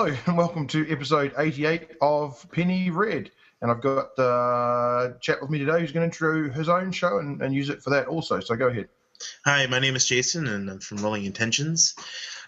Hello and welcome to episode 88 of Penny Red. And I've got the chat with me today who's going to intro his own show and, and use it for that also. So go ahead. Hi, my name is Jason and I'm from Rolling Intentions.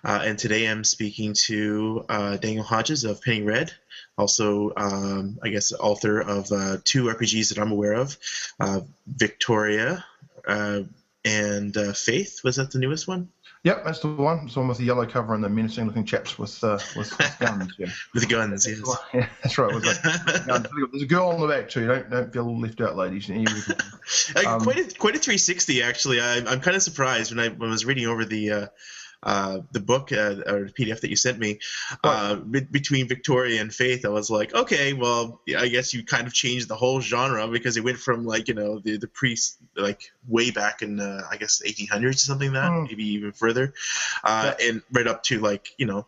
Uh, and today I'm speaking to uh, Daniel Hodges of Penny Red, also, um, I guess, author of uh, two RPGs that I'm aware of uh, Victoria uh, and Faith. Was that the newest one? Yep, that's the one. It's the one with the yellow cover and the menacing looking chaps with uh, with, with guns. Yeah. with guns, yes. Yeah, that's right. With guns. There's a girl on the back too. Don't don't feel left out, ladies. Um, quite a quite a 360 actually. I, I'm kind of surprised when I, when I was reading over the. Uh, uh, the book uh, or the PDF that you sent me uh, be- between Victoria and Faith, I was like, okay, well, I guess you kind of changed the whole genre because it went from like you know the the priest like way back in uh, I guess 1800s or something like that, mm. maybe even further, uh, yeah. and right up to like you know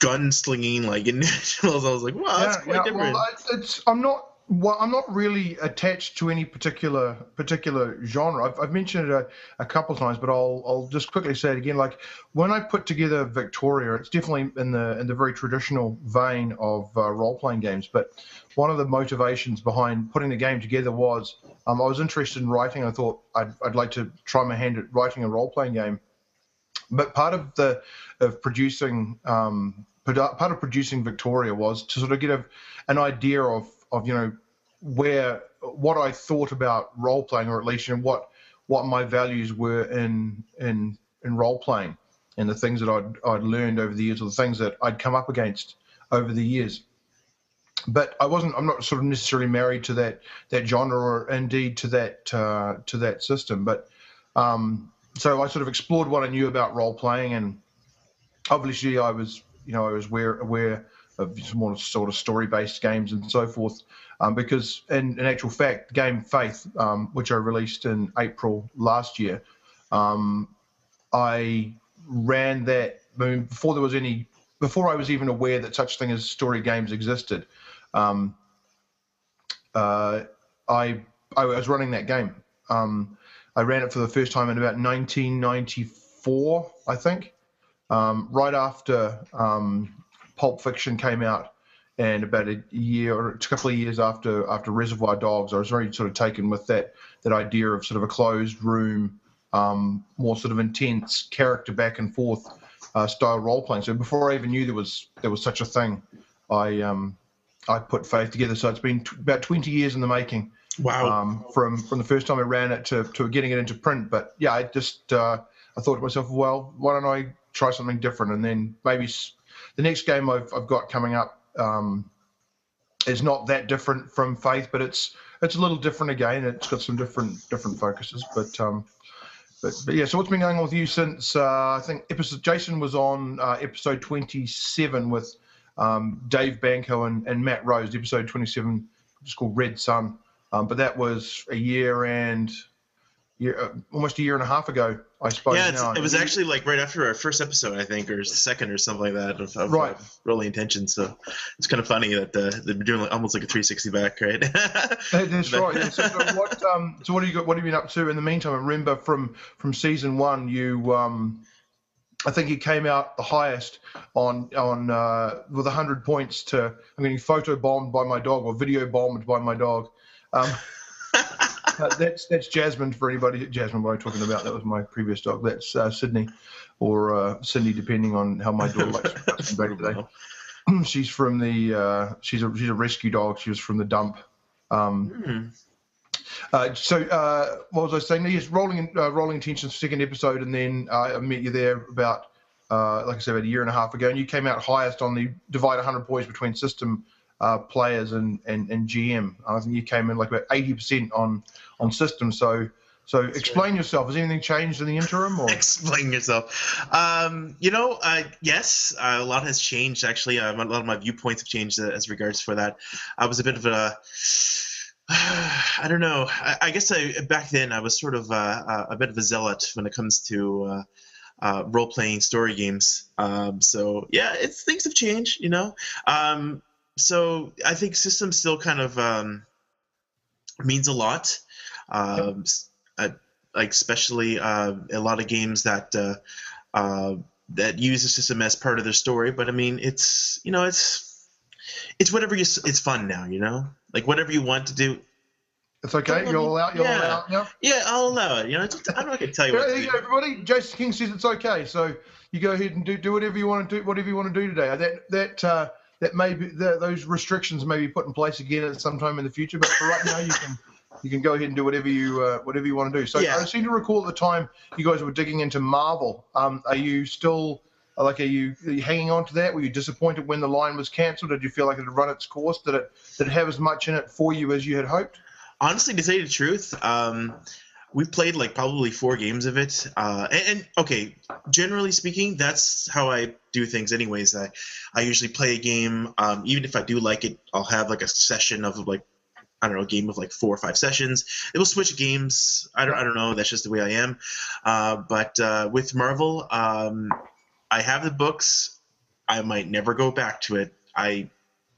gunslinging like individuals. I was like, wow, that's yeah, quite yeah. different. Well, it's, it's, I'm not well, I'm not really attached to any particular particular genre. I've, I've mentioned it a, a couple of times, but I'll I'll just quickly say it again. Like when I put together Victoria, it's definitely in the in the very traditional vein of uh, role playing games. But one of the motivations behind putting the game together was um, I was interested in writing. I thought I'd I'd like to try my hand at writing a role playing game. But part of the of producing um, part of producing Victoria was to sort of get a, an idea of of you know where what I thought about role playing, or at least know, what what my values were in in in role playing, and the things that I'd I'd learned over the years, or the things that I'd come up against over the years. But I wasn't. I'm not sort of necessarily married to that that genre, or indeed to that uh, to that system. But um, so I sort of explored what I knew about role playing, and obviously I was you know I was aware aware of more sort of story-based games and so forth. Um, because in, in, actual fact, game Faith, um, which I released in April last year, um, I ran that before there was any, before I was even aware that such thing as story games existed. Um, uh, I I was running that game. Um, I ran it for the first time in about 1994, I think, um, right after Pulp Fiction came out, and about a year or a couple of years after after Reservoir Dogs, I was very sort of taken with that that idea of sort of a closed room, um, more sort of intense character back and forth uh, style role playing. So before I even knew there was there was such a thing, I um, I put Faith together. So it's been t- about 20 years in the making. Wow. Um, from from the first time I ran it to, to getting it into print. But yeah, I just uh, I thought to myself, well, why don't I try something different? And then maybe the next game I've, I've got coming up um, is not that different from Faith, but it's it's a little different again. It's got some different different focuses, but um, but, but yeah. So what's been going on with you since uh, I think episode Jason was on uh, episode twenty seven with um, Dave Banco and, and Matt Rose. Episode twenty seven, just called Red Sun. Um, but that was a year and year, uh, almost a year and a half ago, I suppose. Yeah, it was actually like right after our first episode, I think, or second or something like that of, of right. Rolling Intentions. So it's kind of funny that uh, they're doing like, almost like a 360 back, right? That's right. Yeah. So, so, what? Um, so what have you got? What have you been up to in the meantime? I remember from from season one, you. Um, I think you came out the highest on on uh, with 100 points to I'm getting photo bombed by my dog or video bombed by my dog. Um, uh, that's that's Jasmine for anybody. Jasmine, what I'm talking about, that was my previous dog. That's uh, Sydney or uh, Cindy, depending on how my daughter likes to today. she's from the uh, she's a she's a rescue dog. She was from the dump. Um, mm. so uh, what was I saying? Yes, rolling uh, rolling intentions second episode, and then I met you there about like I said about a year and a half ago, and you came out highest on the divide 100 points between system uh, players and, and, and GM. I think you came in like about 80% on on system. So so That's explain right. yourself. Has anything changed in the interim? Or? explain yourself. Um, you know, uh, yes, uh, a lot has changed. Actually, uh, a lot of my viewpoints have changed uh, as regards for that. I was a bit of a I don't know. I, I guess I, back then I was sort of uh, a bit of a zealot when it comes to uh, uh, role playing story games. Um, so yeah, it's things have changed. You know, um, so I think system still kind of um, means a lot. Um, yep. like especially uh, a lot of games that uh, uh, that use the system as part of their story. But I mean, it's you know, it's it's whatever you. It's fun now, you know, like whatever you want to do. It's okay. You'll allow. You'll yeah. allow. Yeah. Yeah, I'll allow it. You know, it's, I'm not going to tell you. what There you do. go, everybody. Jason King says it's okay. So you go ahead and do do whatever you want to do. Whatever you want to do today. That that uh, that may be those restrictions may be put in place again at some time in the future. But for right now, you can you can go ahead and do whatever you uh, whatever you want to do. So Yeah. I seem to recall at the time you guys were digging into Marvel. Um, are you still like are you, are you hanging on to that? Were you disappointed when the line was cancelled? Did you feel like it had run its course? Did it did it have as much in it for you as you had hoped? honestly to say the truth um we've played like probably four games of it uh and, and okay generally speaking that's how i do things anyways i i usually play a game um even if i do like it i'll have like a session of like I don't know, a game of like four or five sessions. It will switch games. I don't, I don't know. That's just the way I am. Uh, but uh, with Marvel, um, I have the books. I might never go back to it. I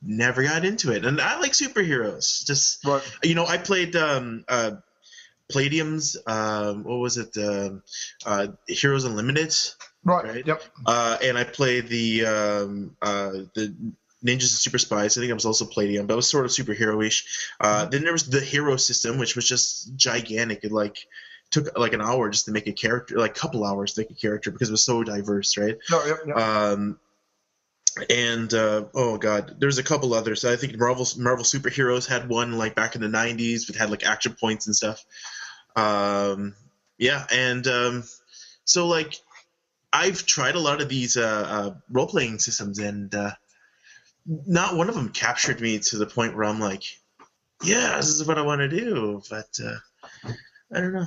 never got into it, and I like superheroes. Just Right. you know, I played um, uh, Palladium's. Um, what was it? Um uh, Heroes Unlimited, Right. Right. Yep. uh, and I played the um, uh, the Ninjas and Super Spies. I think I was also Palladium, but it was sort of superhero-ish. Uh, Then there was the Hero System, which was just gigantic. It like took like an hour just to make a character, like a couple hours to make a character because it was so diverse, right? No. Yep. yep. Um, and uh, oh god, there's a couple others. I think Marvel Marvel superheroes had one like back in the '90s, that had like action points and stuff. Um, yeah, and um, so like I've tried a lot of these uh, uh, role playing systems, and uh, not one of them captured me to the point where I'm like, yeah, this is what I want to do. But uh, I don't know.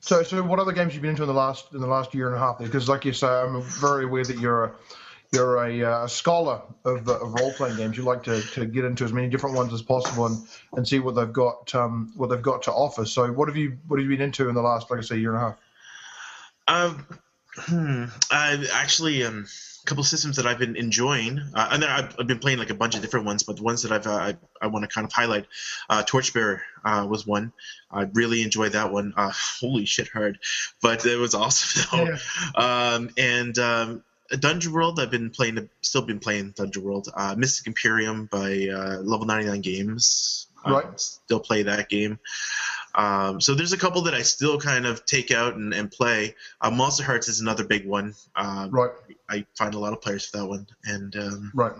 So, so what other games have you been into in the last in the last year and a half? Because, like you say, I'm very aware that you're a you're a, uh, scholar of, uh, of role playing games. You like to, to get into as many different ones as possible and, and see what they've got um, what they've got to offer. So, what have you what have you been into in the last, like I say, year and a half? Um, hmm, I've actually um, a couple of systems that I've been enjoying, uh, and I've, I've been playing like a bunch of different ones, but the ones that I've uh, I, I want to kind of highlight, uh, Torchbearer uh, was one. I really enjoyed that one. Uh, holy shit, hard, but it was awesome though. Um, and um, Dungeon World, I've been playing, still been playing Dungeon World. Uh, Mystic Empyrean by uh, Level 99 Games. Uh, Right. Still play that game. Um, so there's a couple that I still kind of take out and, and play. Uh, Monster Hearts is another big one. Um, Right, I find a lot of players for that one, and um, right,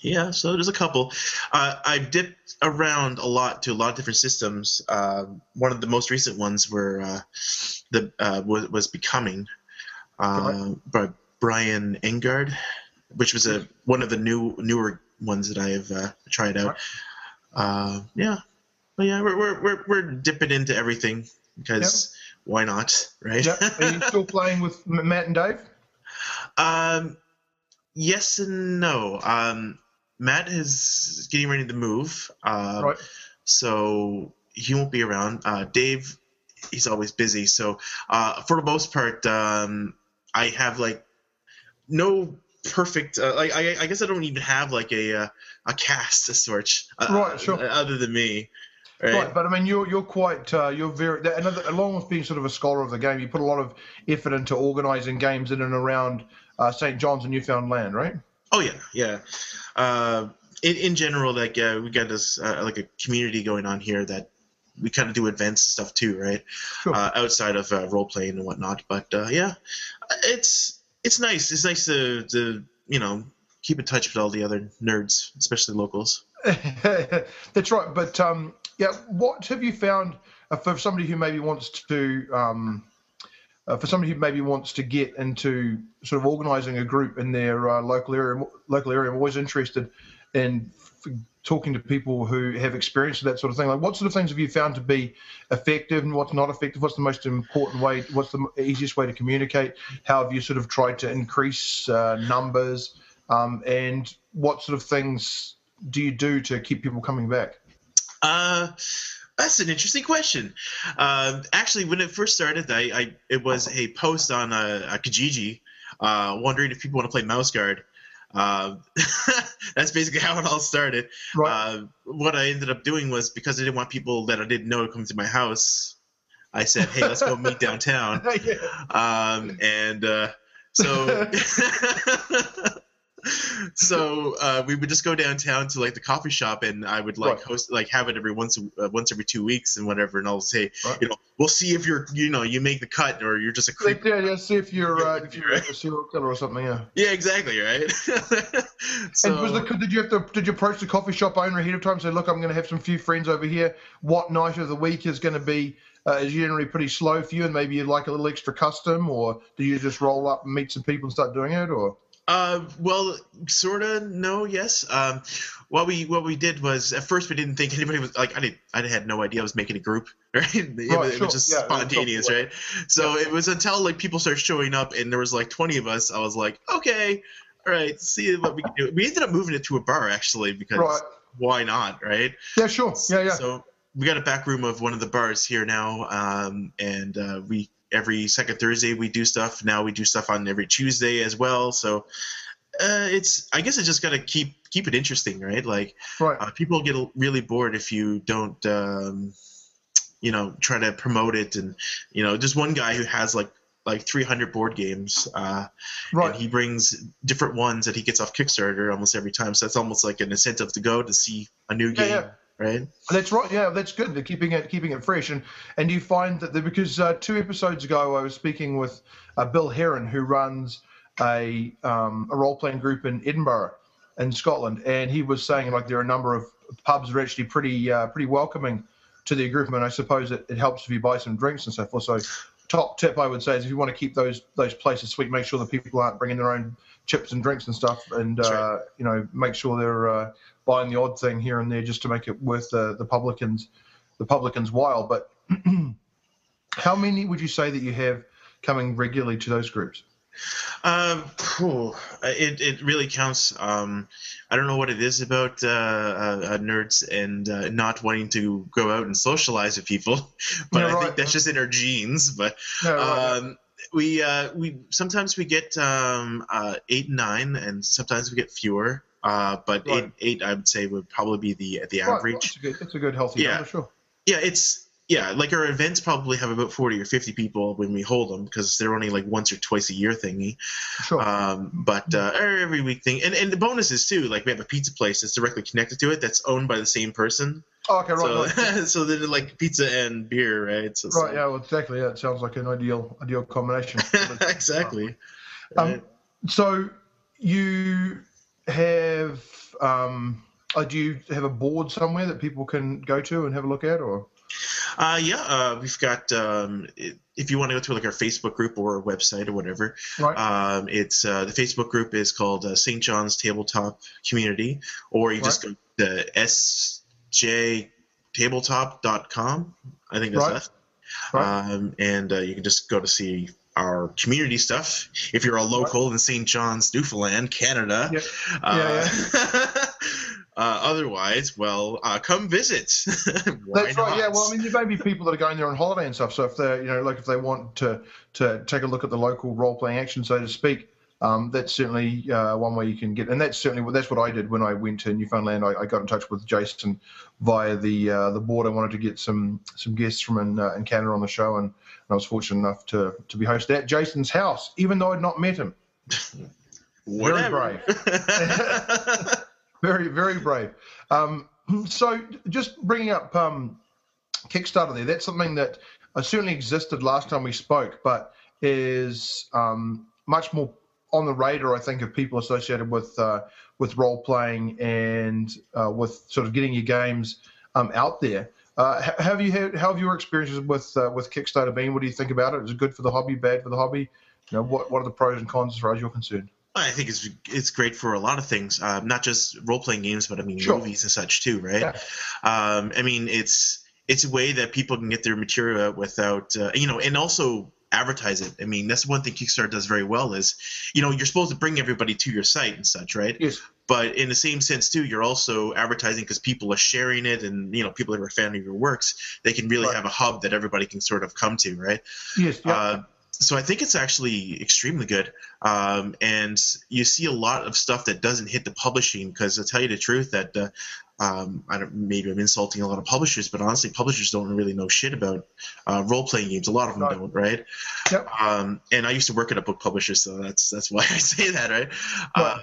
yeah, so there's a couple. Uh, I've dipped around a lot to a lot of different systems. Um one of the most recent ones were uh, the uh, was, was Becoming uh, by Brian Engard, which was a one of the new newer ones that I have uh, tried out. Uh, yeah, but yeah, we're, we're we're we're dipping into everything because why not, right? yeah. Are you still playing with Matt and Dave? Um, yes and no. Um, Matt is getting ready to move, uh, Right, so he won't be around. Uh, Dave, he's always busy. So uh, for the most part, um, I have like no perfect. Uh, like I, I guess I don't even have like a uh, a cast as such. Uh, Right, sure. Other than me, right? right. But I mean, you're you're quite uh, you're very another along with being sort of a scholar of the game. You put a lot of effort into organising games in and around uh, St. John's and Newfoundland, right? Oh yeah, yeah. Uh, in, in general, like uh, we got this uh, like a community going on here that we kind of do events and stuff too, right? Sure. Uh, outside of uh, role playing and whatnot. But uh, yeah, it's it's nice. It's nice to to you know keep in touch with all the other nerds, especially locals. That's right. But um, yeah, what have you found uh, for somebody who maybe wants to, um, uh, for somebody who maybe wants to get into sort of organising a group in their uh, local area? Local area. I'm always interested in talking to people who have experience with that sort of thing. Like, what sort of things have you found to be effective, and what's not effective? What's the most important way? What's the easiest way to communicate? How have you sort of tried to increase uh, numbers? Um, and what sort of things do you do to keep people coming back? Uh, that's an interesting question. Um, actually, when it first started, I, I it was a post on uh, a Kijiji, uh, wondering if people want to play Mouse Guard. Uh, that's basically how it all started. Right. Uh, what I ended up doing was because I didn't want people that I didn't know to come to my house. I said, "Hey, let's go meet downtown." yeah. Um, and uh, So so uh, we would just go downtown to like the coffee shop, and I would like right. host like have it every once uh, once every two weeks and whatever. And I'll say, right. you know, we'll see if you're you know you make the cut or you're just a creep. Yeah, yeah. See if you're uh, if you're a serial killer or something. Yeah. Yeah, exactly. Right. so, and was the did you have to did you approach the coffee shop owner ahead of time? Say, look, I'm going to have some few friends over here. What night of the week is going to be? Uh, is generally pretty slow for you, and maybe you'd like a little extra custom, or do you just roll up and meet some people and start doing it, or? Uh, well, sort of. No, yes. Um, what we what we did was at first we didn't think anybody was like I did I had no idea I was making a group right. It, right, it sure. was just yeah, spontaneous, right? So yeah. it was until like people started showing up and there was like twenty of us. I was like, okay, all right, see what we can do. We ended up moving it to a bar actually because right. why not, right? Yeah, sure. Yeah, yeah. So we got a back room of one of the bars here now, um, and uh, we every second Thursday we do stuff. Now we do stuff on every Tuesday as well. So uh, it's I guess it's just gotta keep keep it interesting, right? Like right. Uh, people get really bored if you don't. Um, you know, try to promote it, and you know, just one guy who has like like 300 board games. Uh, right. And he brings different ones that he gets off Kickstarter almost every time. So that's almost like an incentive to go to see a new game. Yeah, yeah right? That's right. Yeah, that's good. They're keeping it keeping it fresh, and and you find that because uh, two episodes ago I was speaking with uh, Bill Heron, who runs a um, a role playing group in Edinburgh, in Scotland, and he was saying like there are a number of pubs that are actually pretty uh, pretty welcoming to their group, and I suppose it, it helps if you buy some drinks and so forth. So top tip I would say is if you want to keep those those places sweet, make sure that people aren't bringing their own chips and drinks and stuff, and uh, right. you know make sure they're uh, buying the odd thing here and there just to make it worth the, the publicans the publicans while. But how many would you say that you have coming regularly to those groups? Um, it it really counts. Um, I don't know what it is about uh, uh, nerds and uh, not wanting to go out and socialize with people, but I right. think that's just in our genes. But right. um, we uh, we sometimes we get um, uh, eight and nine, and sometimes we get fewer. Uh, but right. eight, eight, I would say, would probably be the the average. Right. It's, a good, it's a good healthy yeah. number, sure. Yeah, it's yeah, like our events probably have about forty or fifty people when we hold them because they're only like once or twice a year thingy. Sure. Um, but uh, every week thing, and and the bonuses too. Like we have a pizza place that's directly connected to it that's owned by the same person. Oh, okay, right. So, right. so then like pizza and beer, right? So, right. So. Yeah. Well, exactly. Yeah. It sounds like an ideal ideal combination. exactly. Um, so you have um, uh, do you have a board somewhere that people can go to and have a look at, or? Uh, yeah, uh, we've got. Um, if you want to go to like our Facebook group or our website or whatever, right. um, it's uh, the Facebook group is called uh, St. John's Tabletop Community, or you right. just go to sjtabletop.com. I think that's right. that. Right. Um, and uh, you can just go to see our community stuff. If you're a local in St. John's, Newfoundland, Canada. Yep. Uh, yeah, yeah. uh, otherwise, well, uh, come visit. That's right. Yeah. Well, I mean, there may be people that are going there on holiday and stuff. So if they're, you know, like if they want to to take a look at the local role playing action, so to speak, um, that's certainly uh, one way you can get, and that's certainly that's what I did when I went to Newfoundland. I, I got in touch with Jason via the uh, the board. I wanted to get some some guests from in, uh, in Canada on the show, and, and, I was fortunate enough to to be hosted at Jason's house, even though I'd not met him. very brave. very very brave. Um, so just bringing up um, Kickstarter there, that's something that uh, certainly existed last time we spoke, but is um, much more on the radar, I think, of people associated with uh, with role playing and uh, with sort of getting your games um, out there. Uh, have you had how have your experiences with uh, with Kickstarter been? What do you think about it? Is it good for the hobby, bad for the hobby? You know, what what are the pros and cons as far as you're concerned? I think it's it's great for a lot of things, uh, not just role playing games, but I mean sure. movies and such too, right? Yeah. Um, I mean, it's it's a way that people can get their material out without uh, you know, and also advertise it. I mean, that's one thing Kickstarter does very well is, you know, you're supposed to bring everybody to your site and such, right? Yes. But in the same sense too, you're also advertising because people are sharing it, and you know, people that are a fan of your works, they can really right. have a hub that everybody can sort of come to, right? Yes. Uh, so I think it's actually extremely good. Um, and you see a lot of stuff that doesn't hit the publishing because I'll tell you the truth, that uh, um, I don't maybe I'm insulting a lot of publishers, but honestly, publishers don't really know shit about uh, role playing games. A lot of them right. don't, right? Yep. Um, and I used to work at a book publisher, so that's that's why I say that, right? Uh,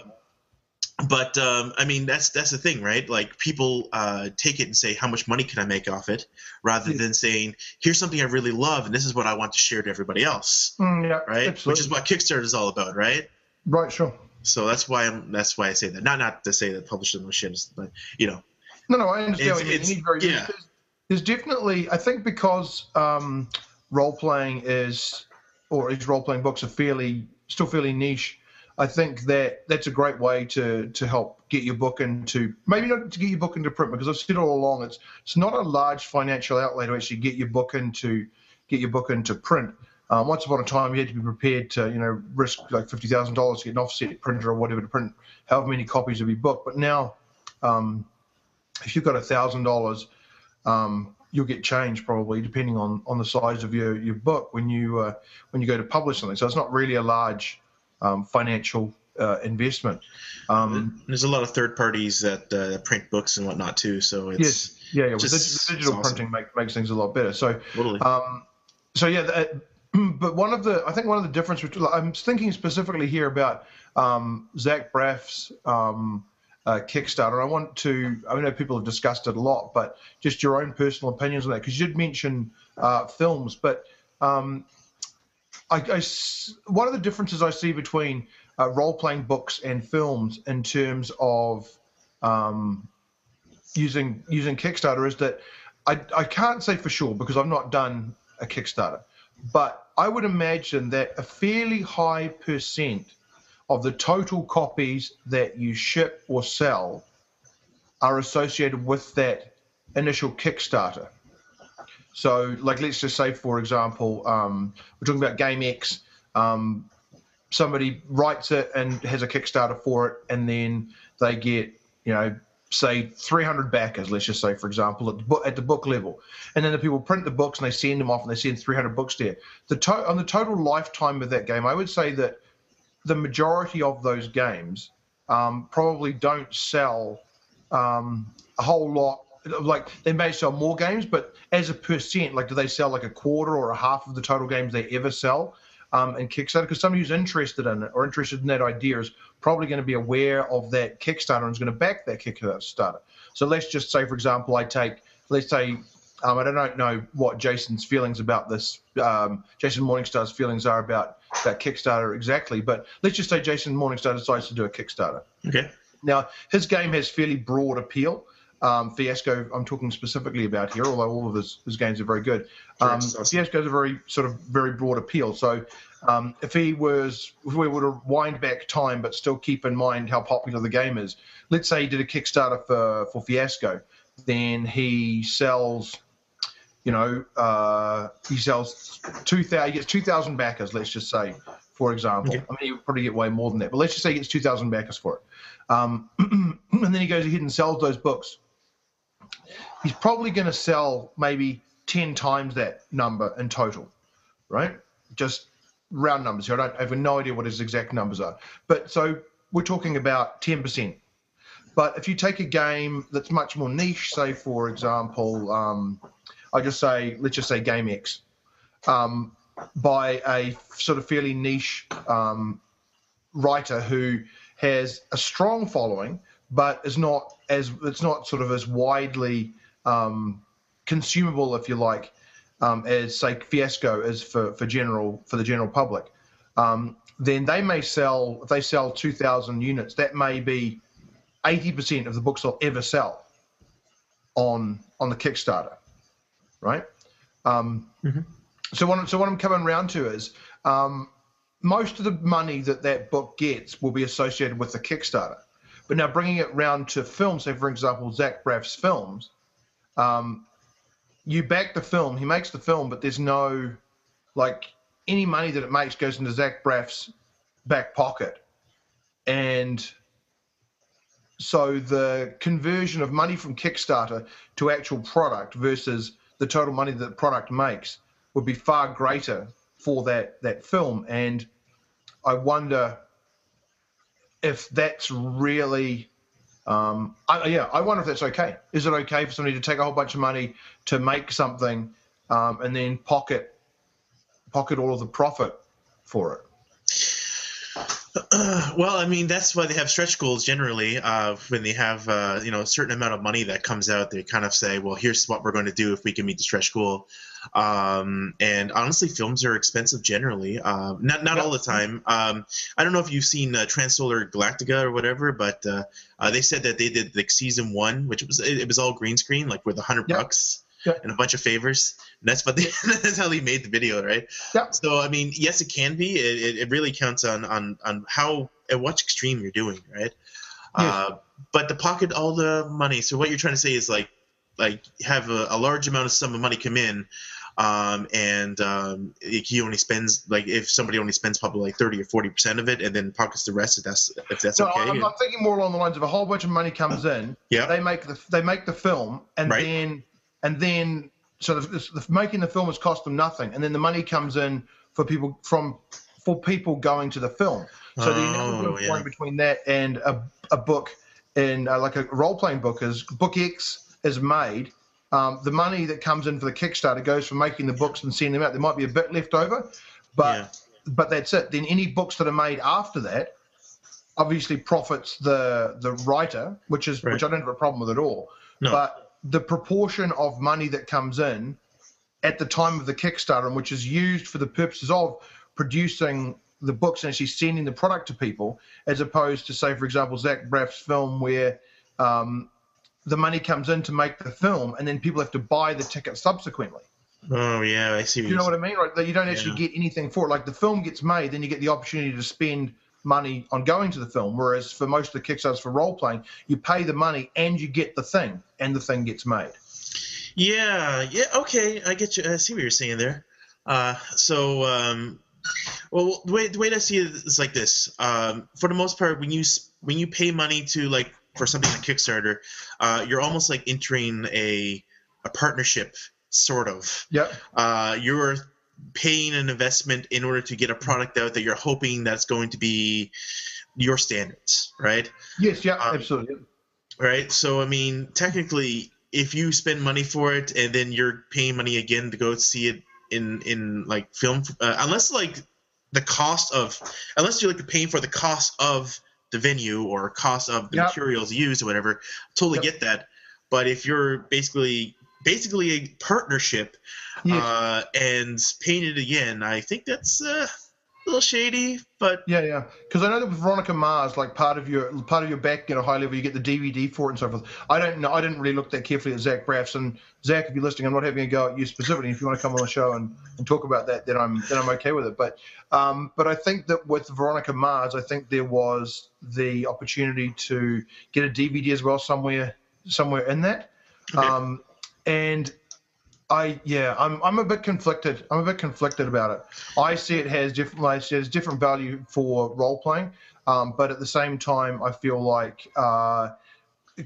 but um, I mean that's that's the thing, right? Like people uh, take it and say, "How much money can I make off it?" rather than saying, "Here's something I really love, and this is what I want to share to everybody else." Mm, yeah, right. Absolutely. Which is what Kickstarter is all about, right? Right. Sure. So that's why I'm. That's why I say that. Not not to say that publishers shit, but you know. No, no, I understand. It's, it's, you very, yeah. There's, there's, definitely, I think, because um, role playing is, or is role playing books are fairly still fairly niche I think that that's a great way to to help get your book into maybe not to get your book into print because I've said all along it's it's not a large financial outlay to actually get your book into get your book into print. Um, once upon a time, you had to be prepared to, you know, risk like fifty thousand dollars to get an offset printer or whatever to print however many copies of your book. But now, um, if you've got a thousand dollars, um, you'll get change probably depending on on the size of your your book when you uh, when you go to publish something. So it's not really a large um, financial uh, investment. Um, There's a lot of third parties that uh, print books and whatnot too. So it's yes, yeah, yeah. Just, the, digital awesome. printing make, makes things a lot better. So totally. Um, so yeah, that, but one of the I think one of the difference between I'm thinking specifically here about um, Zach Braff's um, uh, Kickstarter. I want to I know people have discussed it a lot, but just your own personal opinions on that because you did mention uh, films, but um, I, I, one of the differences I see between uh, role playing books and films in terms of um, using using Kickstarter is that I, I can't say for sure because I've not done a Kickstarter, but I would imagine that a fairly high percent of the total copies that you ship or sell are associated with that initial Kickstarter. So, like, let's just say, for example, um, we're talking about Game X. Um, somebody writes it and has a Kickstarter for it, and then they get, you know, say 300 backers. Let's just say, for example, at the book, at the book level, and then the people print the books and they send them off, and they send 300 books there. The to- on the total lifetime of that game, I would say that the majority of those games um, probably don't sell um, a whole lot like they may sell more games, but as a percent, like do they sell like a quarter or a half of the total games they ever sell? Um, and Kickstarter, because somebody who's interested in it or interested in that idea is probably going to be aware of that Kickstarter and is going to back that Kickstarter. So let's just say, for example, I take, let's say, um, I don't know what Jason's feelings about this, um, Jason Morningstar's feelings are about that Kickstarter exactly, but let's just say Jason Morningstar decides to do a Kickstarter. Okay. Now, his game has fairly broad appeal um, Fiasco, I'm talking specifically about here, although all of his, his games are very good. Um, Fiasco is a very sort of very broad appeal. So um, if he was, if we were to wind back time, but still keep in mind how popular the game is, let's say he did a Kickstarter for, for Fiasco, then he sells, you know, uh, he sells 2,000, he gets 2,000 backers, let's just say, for example. Okay. I mean, he would probably get way more than that, but let's just say he gets 2,000 backers for it. Um, and then he goes ahead and sells those books he's probably going to sell maybe 10 times that number in total, right? Just round numbers here. I don't I have no idea what his exact numbers are. But so we're talking about 10%. But if you take a game that's much more niche, say, for example, um, I just say, let's just say Game X, um, by a sort of fairly niche um, writer who has a strong following, but is not as it's not sort of as widely um, consumable, if you like, um, as say Fiasco is for, for general for the general public, um, then they may sell if they sell two thousand units, that may be eighty percent of the books they'll ever sell on on the Kickstarter, right? Um, mm-hmm. So what so what I'm coming around to is um, most of the money that that book gets will be associated with the Kickstarter. But now bringing it round to film, say for example Zach Braff's films, um, you back the film, he makes the film, but there's no like any money that it makes goes into Zach Braff's back pocket, and so the conversion of money from Kickstarter to actual product versus the total money that the product makes would be far greater for that that film, and I wonder if that's really. Um, I, yeah, I wonder if that's okay. Is it okay for somebody to take a whole bunch of money to make something um, and then pocket pocket all of the profit for it? well, I mean, that's why they have stretch goals generally. Uh, when they have, uh, you know, a certain amount of money that comes out, they kind of say, well, here's what we're going to do if we can meet the stretch goal. Um, and honestly, films are expensive generally. Uh, not not all the time. Um, I don't know if you've seen uh, Transsolar Galactica or whatever, but uh, uh, they said that they did like season one, which was it, it was all green screen, like with a hundred bucks and a bunch of favors. And that's what they, that's how they made the video, right? Yeah. So I mean, yes, it can be. It, it really counts on on on how at what extreme you're doing, right? Yes. Uh, but to pocket all the money. So what you're trying to say is like like have a, a large amount of sum of money come in. Um, and um, he only spends like if somebody only spends probably like thirty or forty percent of it, and then pockets the rest if that's if that's no, okay. I'm, I'm thinking more along the lines of a whole bunch of money comes in. Yeah. They make the they make the film, and right. then and then so the, the, making the film has cost them nothing, and then the money comes in for people from for people going to the film. So the oh, yeah. point between that and a, a book in uh, like a role playing book is book X is made. Um, the money that comes in for the Kickstarter goes for making the books and sending them out. There might be a bit left over, but yeah. but that's it. Then any books that are made after that obviously profits the the writer, which is right. which I don't have a problem with at all. No. But the proportion of money that comes in at the time of the Kickstarter, and which is used for the purposes of producing the books and actually sending the product to people, as opposed to, say, for example, Zach Braff's film, where um, the money comes in to make the film, and then people have to buy the ticket subsequently. Oh yeah, I see. you know what I mean? Right, that you don't actually yeah. get anything for it. Like the film gets made, then you get the opportunity to spend money on going to the film. Whereas for most of the Kickstarters for role playing, you pay the money and you get the thing, and the thing gets made. Yeah, yeah, okay, I get you. I see what you're saying there. Uh, so, um, well, the way the way I see it is like this. Um, for the most part, when you when you pay money to like for something like Kickstarter, uh, you're almost like entering a a partnership, sort of. Yeah. Uh, you're paying an investment in order to get a product out that you're hoping that's going to be your standards, right? Yes, yeah, um, absolutely. Right. So I mean, technically, if you spend money for it and then you're paying money again to go see it in in like film, uh, unless like the cost of unless you're like paying for the cost of the venue or cost of the yep. materials used or whatever, totally yep. get that. But if you're basically basically a partnership yeah. uh, and painted again. I think that's uh, a little shady, but yeah, yeah. Because I know that with Veronica Mars, like part of your part of your back, you know, high level, you get the DVD for it and so forth. I don't know. I didn't really look that carefully at Zach Braff's. And Zach, if you're listening, I'm not having a go at you specifically. If you want to come on the show and, and talk about that, then I'm then I'm okay with it. But um, but I think that with Veronica Mars, I think there was the opportunity to get a DVD as well somewhere somewhere in that. Okay. Um, and I yeah, I'm I'm a bit conflicted. I'm a bit conflicted about it. I see it has different, like it has different value for role playing, um, but at the same time, I feel like uh,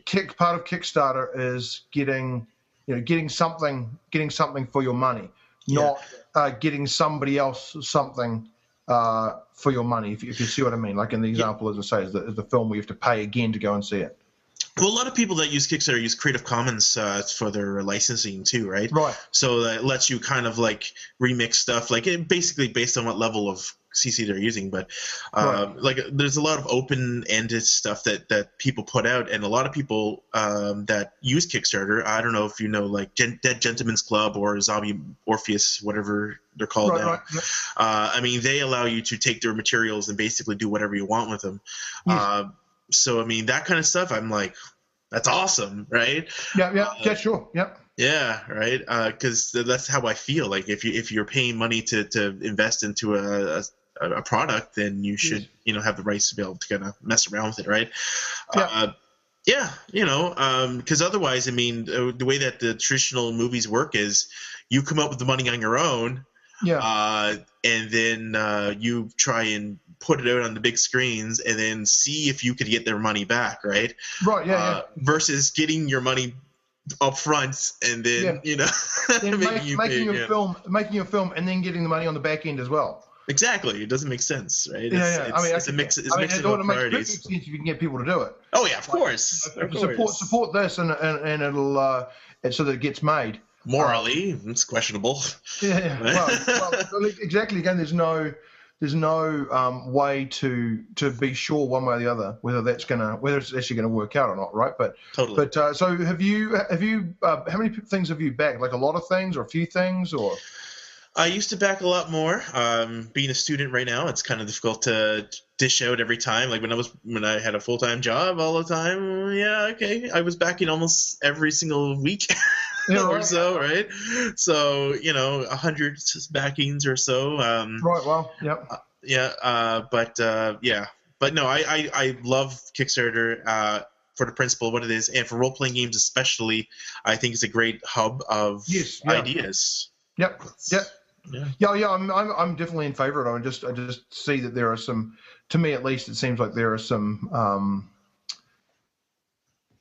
kick part of Kickstarter is getting you know getting something getting something for your money, yeah. not uh, getting somebody else something uh, for your money. If, if, you see what I mean, like in the example yeah. as I say, is the, is the film where you have to pay again to go and see it. Well, a lot of people that use Kickstarter use Creative Commons uh, for their licensing too, right? Right. So that lets you kind of like remix stuff, like it, basically based on what level of CC they're using. But uh, right. like, there's a lot of open-ended stuff that that people put out, and a lot of people um, that use Kickstarter. I don't know if you know, like Gen- Dead Gentlemen's Club or Zombie Orpheus, whatever they're called right, now. Right. Uh, I mean, they allow you to take their materials and basically do whatever you want with them. Yes. So I mean that kind of stuff. I'm like, that's awesome, right? Yeah, yeah, uh, yeah, sure, yeah. Yeah, right. Because uh, that's how I feel. Like if you if you're paying money to, to invest into a, a, a product, then you should you know have the rights to be able to kind of mess around with it, right? Yeah. Uh, yeah, you know, because um, otherwise, I mean, the way that the traditional movies work is, you come up with the money on your own, yeah, uh, and then uh, you try and put it out on the big screens and then see if you could get their money back, right? Right. Yeah. Uh, yeah. Versus getting your money up front and then yeah. you know making, make, you making pay, a yeah. film making a film and then getting the money on the back end as well exactly it doesn't make sense right yeah, it's, yeah. It's, I mean, it's a mix it's I mean, mix it of priorities makes sense if you can get people to do it oh yeah of course, like, of support course. support this and and, and it'll uh so that it gets made morally um, it's questionable yeah, yeah. well, well exactly again there's no there's no um, way to to be sure one way or the other whether that's gonna whether it's actually gonna work out or not, right? But totally. But uh, so have you have you uh, how many things have you backed? Like a lot of things or a few things or? I used to back a lot more. Um, being a student right now, it's kind of difficult to dish out every time. Like when I was when I had a full time job all the time. Yeah, okay, I was backing almost every single week. yeah, or so, right? So you know, a hundred backings or so. Um, right. Well. Yep. Uh, yeah. Uh, but uh, yeah. But no, I I, I love Kickstarter. Uh, for the principle of what it is, and for role playing games especially, I think it's a great hub of yes, yeah. ideas. Yep. Yep. Yeah. yeah, yeah, I'm, I'm, I'm definitely in favour of it. I just, I just see that there are some, to me at least, it seems like there are some, um,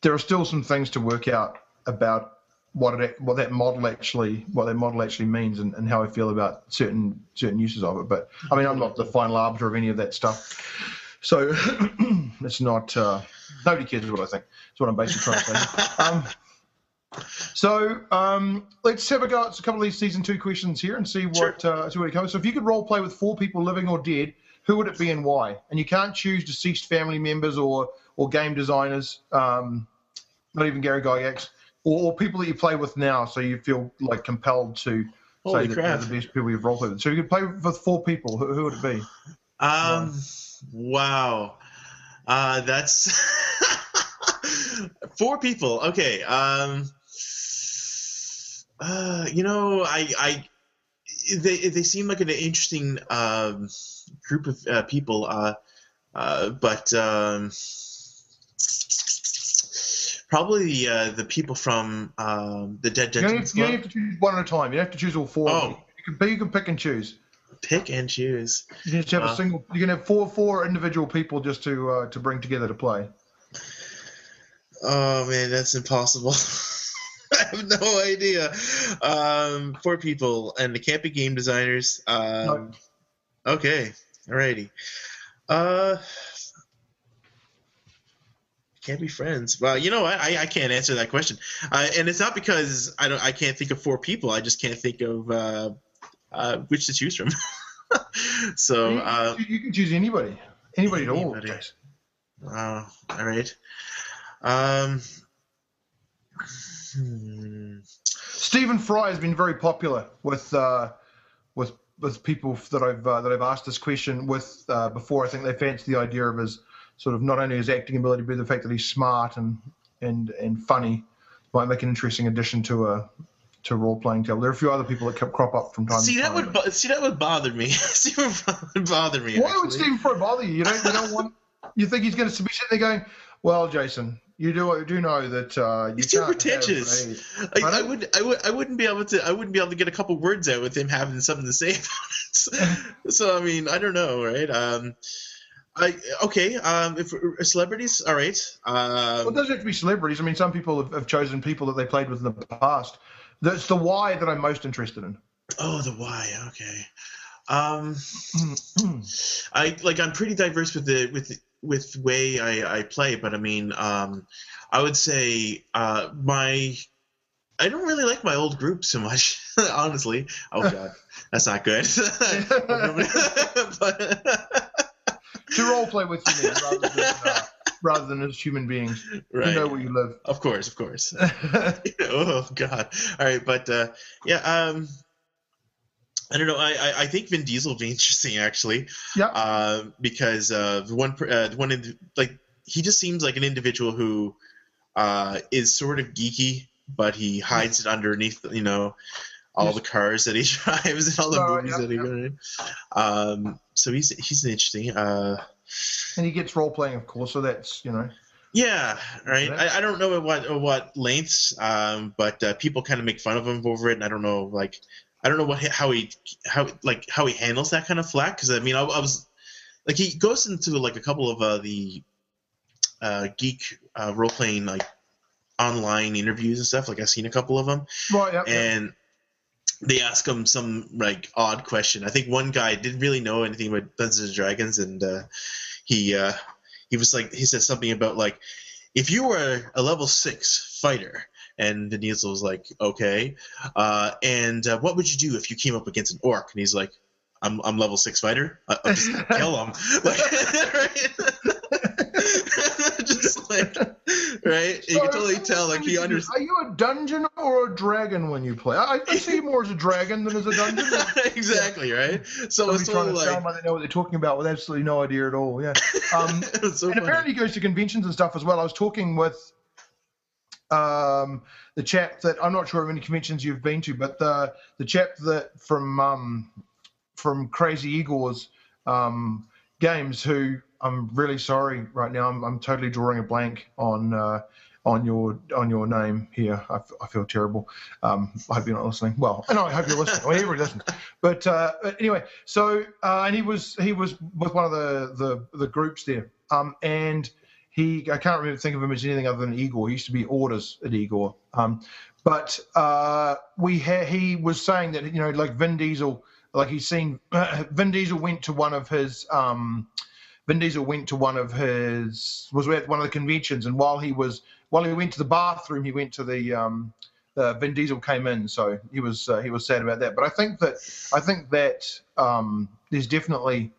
there are still some things to work out about what it what that model actually what that model actually means and, and how I feel about certain certain uses of it. But I mean, I'm not the final arbiter of any of that stuff, so it's not. Uh, nobody cares what I think. That's what I'm basically trying to say. Um, so um, let's have a go at a couple of these season two questions here and see what sure. uh, see what it comes. So if you could role play with four people, living or dead, who would it be and why? And you can't choose deceased family members or or game designers. Um, not even Gary Gygax or, or, people that you play with now, so you feel like compelled to Holy say crap. that they're the best people you've rolled with. So you could play with four people. Who, who would it be? Um, wow, uh, that's four people. Okay. Um, uh, you know, I, I, they, they seem like an interesting um, group of uh, people. Uh, uh, but um, probably the uh, the people from um, the Dead Gentlemen's you, you have to choose one at a time. You have to choose all four. Oh. You can, you can pick and choose. Pick and choose. You can have uh, a single. You can have four four individual people just to uh, to bring together to play. Oh man, that's impossible. I have no idea. Um, four people, and they can't be game designers. Um, no. Okay, alrighty. Uh, can't be friends. Well, you know what? I, I can't answer that question, uh, and it's not because I don't. I can't think of four people. I just can't think of uh, uh, which to choose from. so you, uh, you, can choose anybody, anybody, anybody. at all. Oh, all right. Um, hmm. Stephen Fry has been very popular with uh, with with people that I've uh, that I've asked this question with uh, before. I think they fancy the idea of his sort of not only his acting ability, but the fact that he's smart and and and funny might make an interesting addition to a to role playing table. There are a few other people that kept crop up from time see, to time. See that would see that would bother me. see would bother me. Why actually. would Stephen Fry bother you? You don't you don't want you think he's going to be sitting there going, "Well, Jason, you do do know that uh, you he's too pretentious. Like, I, I would I would I wouldn't be able to I wouldn't be able to get a couple words out with him having something to say about it. so I mean I don't know, right? Um, I okay. Um, if uh, celebrities, all right. Um, well, it doesn't have to be celebrities. I mean, some people have, have, chosen people that they played with in the past. That's the why that I'm most interested in. Oh, the why. Okay. Um, I like. I'm pretty diverse with the with with way I, I play, but I mean, um, I would say uh, my I don't really like my old group so much, honestly. Oh god, that's not good. but, to role play with you rather than, uh, rather than as human beings. Right. You know where you live. Of course, of course. oh God. All right, but uh, yeah. Um, I don't know. I, I, I think Vin Diesel will be interesting actually. Yeah. Uh, because uh, the one uh, the one in, like he just seems like an individual who uh, is sort of geeky, but he hides it underneath you know all the cars that he drives and all the uh, movies that he yep. Um, so he's he's interesting. Uh, and he gets role playing, of course. So that's you know. Yeah, right. I, I don't know at what what lengths, um, but uh, people kind of make fun of him over it, and I don't know, like, I don't know what how he how like how he handles that kind of flack. Because I mean, I, I, was like, he goes into like a couple of uh, the uh, geek uh, role playing like online interviews and stuff. Like I've seen a couple of them. Right. Yep, and yep. they ask him some like odd question. I think one guy didn't really know anything about Dungeons and Dragons, and uh, he uh, he was like he said something about like if you were a level six fighter. And Vin Diesel was like, okay. Uh, and uh, what would you do if you came up against an orc? And he's like, I'm, I'm level six fighter. I, will just kill him. Like, just like, right? So you can totally tell, like, he understands. Are you a dungeon or a dragon when you play? I, I see more as a dragon than as a dungeon. exactly, yeah. right? So it's trying to like... sound like they know what they're talking about with absolutely no idea at all. Yeah. Um, so and funny. apparently he goes to conventions and stuff as well. I was talking with um, the chap that I'm not sure how many conventions you've been to, but the the chap that from um, from Crazy Igor's um, games, who I'm really sorry right now. I'm, I'm totally drawing a blank on uh, on your on your name here. I, feel terrible. Um, I hope you're not listening. Well, and I hope you're listening. Well, everybody listens. But, uh, anyway, so uh, and he was he was with one of the the, the groups there, um, and he I can't remember think of him as anything other than Igor. He used to be Orders at Igor. Um, but uh, we ha- he was saying that you know like Vin Diesel like he's seen uh, Vin Diesel went to one of his um, Vin Diesel went to one of his was at one of the conventions, and while he was while he went to the bathroom, he went to the um, uh, Vin Diesel came in, so he was uh, he was sad about that. But I think that I think that um, there's definitely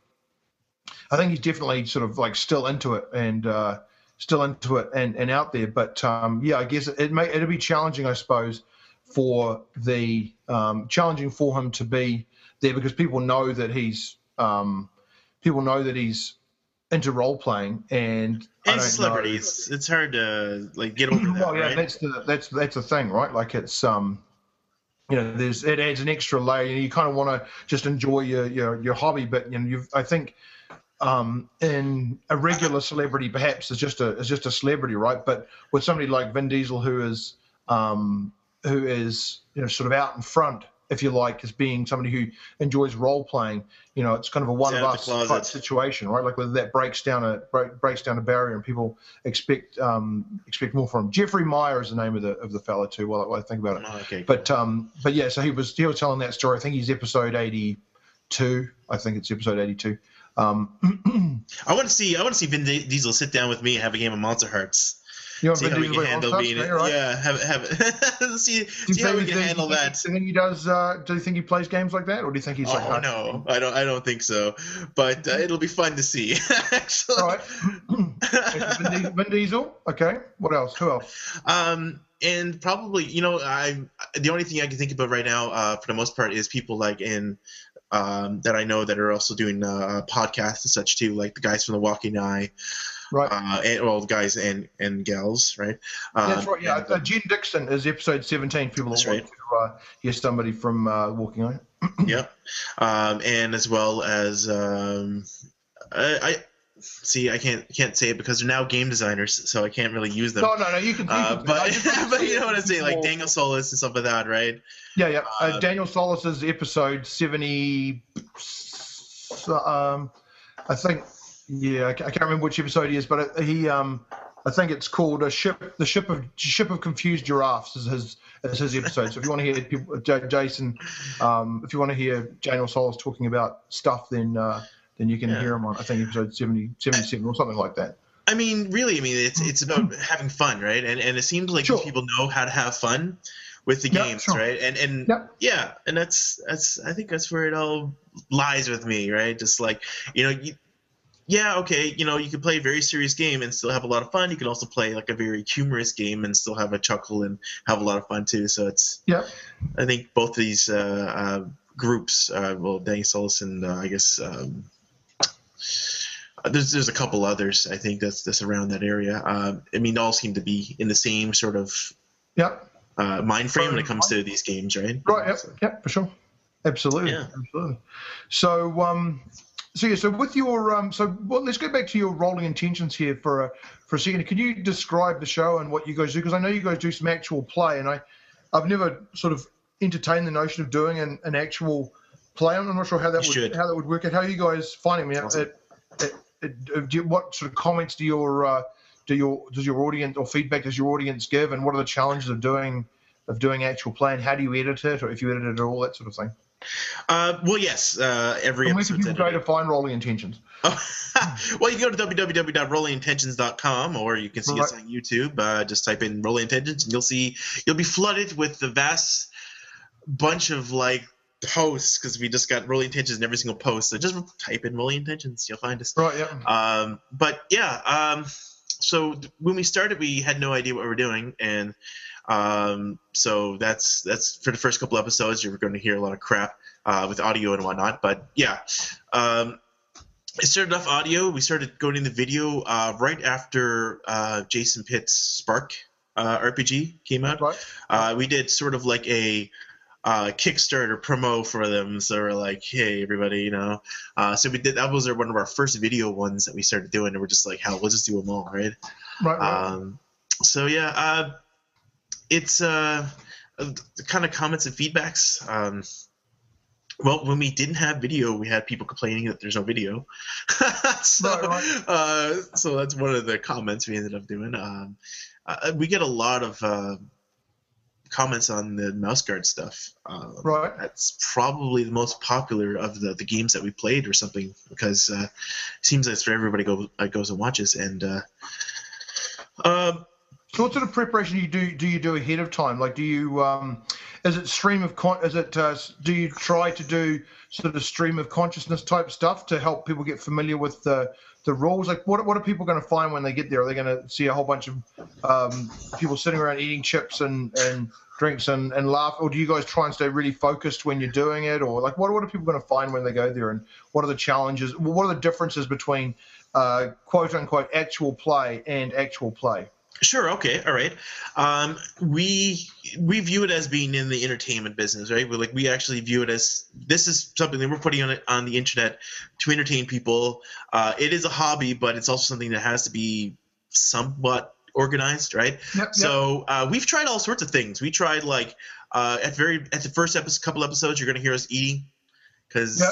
I think he's definitely sort of like still into it and uh, still into it and, and out there. But um, yeah, I guess it, may it'll be challenging, I suppose, for the um, challenging for him to be there because people know that he's um, people know that he's into role playing and celebrities. It's hard to like get over that. well, yeah, right? that's the that's that's the thing, right? Like it's um, you know, there's it adds an extra layer. You, know, you kind of want to just enjoy your your your hobby, but you know, you I think um, in a regular celebrity perhaps is just a is just a celebrity, right? But with somebody like Vin Diesel who is um, who is you know sort of out in front if you like, as being somebody who enjoys role playing. You know, it's kind of a one of us type situation, right? Like whether that breaks down a break, breaks down a barrier and people expect um, expect more from him. Jeffrey Meyer is the name of the of the fellow too. While, while I think about it, oh, okay, but um, but yeah, so he was he was telling that story. I think he's episode eighty two. I think it's episode eighty two. Um, I want to see I want to see Vin Diesel sit down with me and have a game of Monsterhearts. You know, see how we can handle being it. Right? Yeah, have have see, see how we can handle that. Do you think he does? Uh, do you think he plays games like that, or do you think he's oh, like? Oh no, I don't. I don't think so. But uh, it'll be fun to see. Actually. All right. Vin Diesel. Okay. What else? Who else? Um, and probably you know I the only thing I can think about right now, uh, for the most part, is people like in um, that I know that are also doing uh, podcasts and such too, like the guys from the Walking Eye right? Uh, and, well, guys and and gals, right? That's right. Yeah, uh, Jen Dixon is episode seventeen. People that right. want to uh, hear somebody from uh, Walking On. yep, um, and as well as um, I, I see i can't can't say it because they're now game designers so i can't really use them. No no no you can, you uh, can but, but you know what i'm saying like daniel solis and stuff like that right? Yeah yeah uh, uh, daniel solis's episode 70 um i think yeah, I can't remember which episode he is, but he, um, I think it's called a ship, the ship of ship of confused giraffes is his is his episode. So if you want to hear people, Jason, um, if you want to hear Daniel Solis talking about stuff, then uh, then you can yeah. hear him on I think episode 70, 77 or something like that. I mean, really, I mean, it's it's about having fun, right? And and it seems like sure. people know how to have fun with the yep, games, sure. right? And and yep. yeah, and that's that's I think that's where it all lies with me, right? Just like you know, you, yeah, okay, you know, you can play a very serious game and still have a lot of fun. You can also play like a very humorous game and still have a chuckle and have a lot of fun too. So it's yeah. I think both these uh, uh, groups, uh, well, Danny Solis and uh, I guess um, there's there's a couple others I think that's that's around that area. Um, I mean, they all seem to be in the same sort of yeah uh, mind frame when it comes to these games, right? Right. Yep. So. Yep. For sure. Absolutely. Yeah. Absolutely. So um so yeah, so with your um, so well, let's go back to your rolling intentions here for a for a second. Can you describe the show and what you guys do? Because I know you guys do some actual play, and I, I've never sort of entertained the notion of doing an, an actual play. I'm not sure how that you would should. how that would work. Out how are you guys finding me? Awesome. At, at, at, what sort of comments do your uh, do your does your audience or feedback does your audience give, and what are the challenges of doing of doing actual play, and how do you edit it, or if you edit it at all, that sort of thing. Uh, well, yes. Uh, every and where can people go to find Rolling Intentions? well, you can go to www.rollingintentions.com, or you can see right. us on YouTube. Uh, just type in Rolling Intentions, and you'll see you'll be flooded with the vast bunch of like posts because we just got Rolling Intentions in every single post. So just type in Rolling Intentions, you'll find us. Right. Yeah. Um, but yeah. Um, so when we started, we had no idea what we were doing, and um, so that's that's for the first couple episodes. You're going to hear a lot of crap uh, with audio and whatnot. But yeah, um, it started off audio. We started going into video uh, right after uh, Jason Pitre's Spark uh, RPG came out. Right. Uh, we did sort of like a uh, Kickstarter promo for them. So we're like, hey, everybody, you know. Uh, so we did that was one of our first video ones that we started doing, and we're just like, hell, we'll just do them all, right? Right. right. Um, so yeah, uh, it's uh, kind of comments and feedbacks. Um, well, when we didn't have video, we had people complaining that there's no video. so, right, right. Uh, so that's one of the comments we ended up doing. Um, uh, we get a lot of uh, comments on the mouse guard stuff. Um, right. That's probably the most popular of the, the games that we played or something because uh, it seems that's where everybody go, uh, goes and watches. And uh, um, so, what sort of preparation do you do? Do you do ahead of time? Like, do you um, is it stream of con? Is it uh, do you try to do sort of stream of consciousness type stuff to help people get familiar with the the rules? Like, what what are people going to find when they get there? Are they going to see a whole bunch of um, people sitting around eating chips and and drinks and, and laugh, or do you guys try and stay really focused when you're doing it, or like what what are people going to find when they go there, and what are the challenges? What are the differences between uh, quote unquote actual play and actual play? Sure. Okay. All right. Um, we we view it as being in the entertainment business, right? We like we actually view it as this is something that we're putting on it on the internet to entertain people. Uh, it is a hobby, but it's also something that has to be somewhat organized, right? Yep, so yep. Uh, we've tried all sorts of things. We tried like uh, at very at the first episode, couple episodes, you're gonna hear us eating because.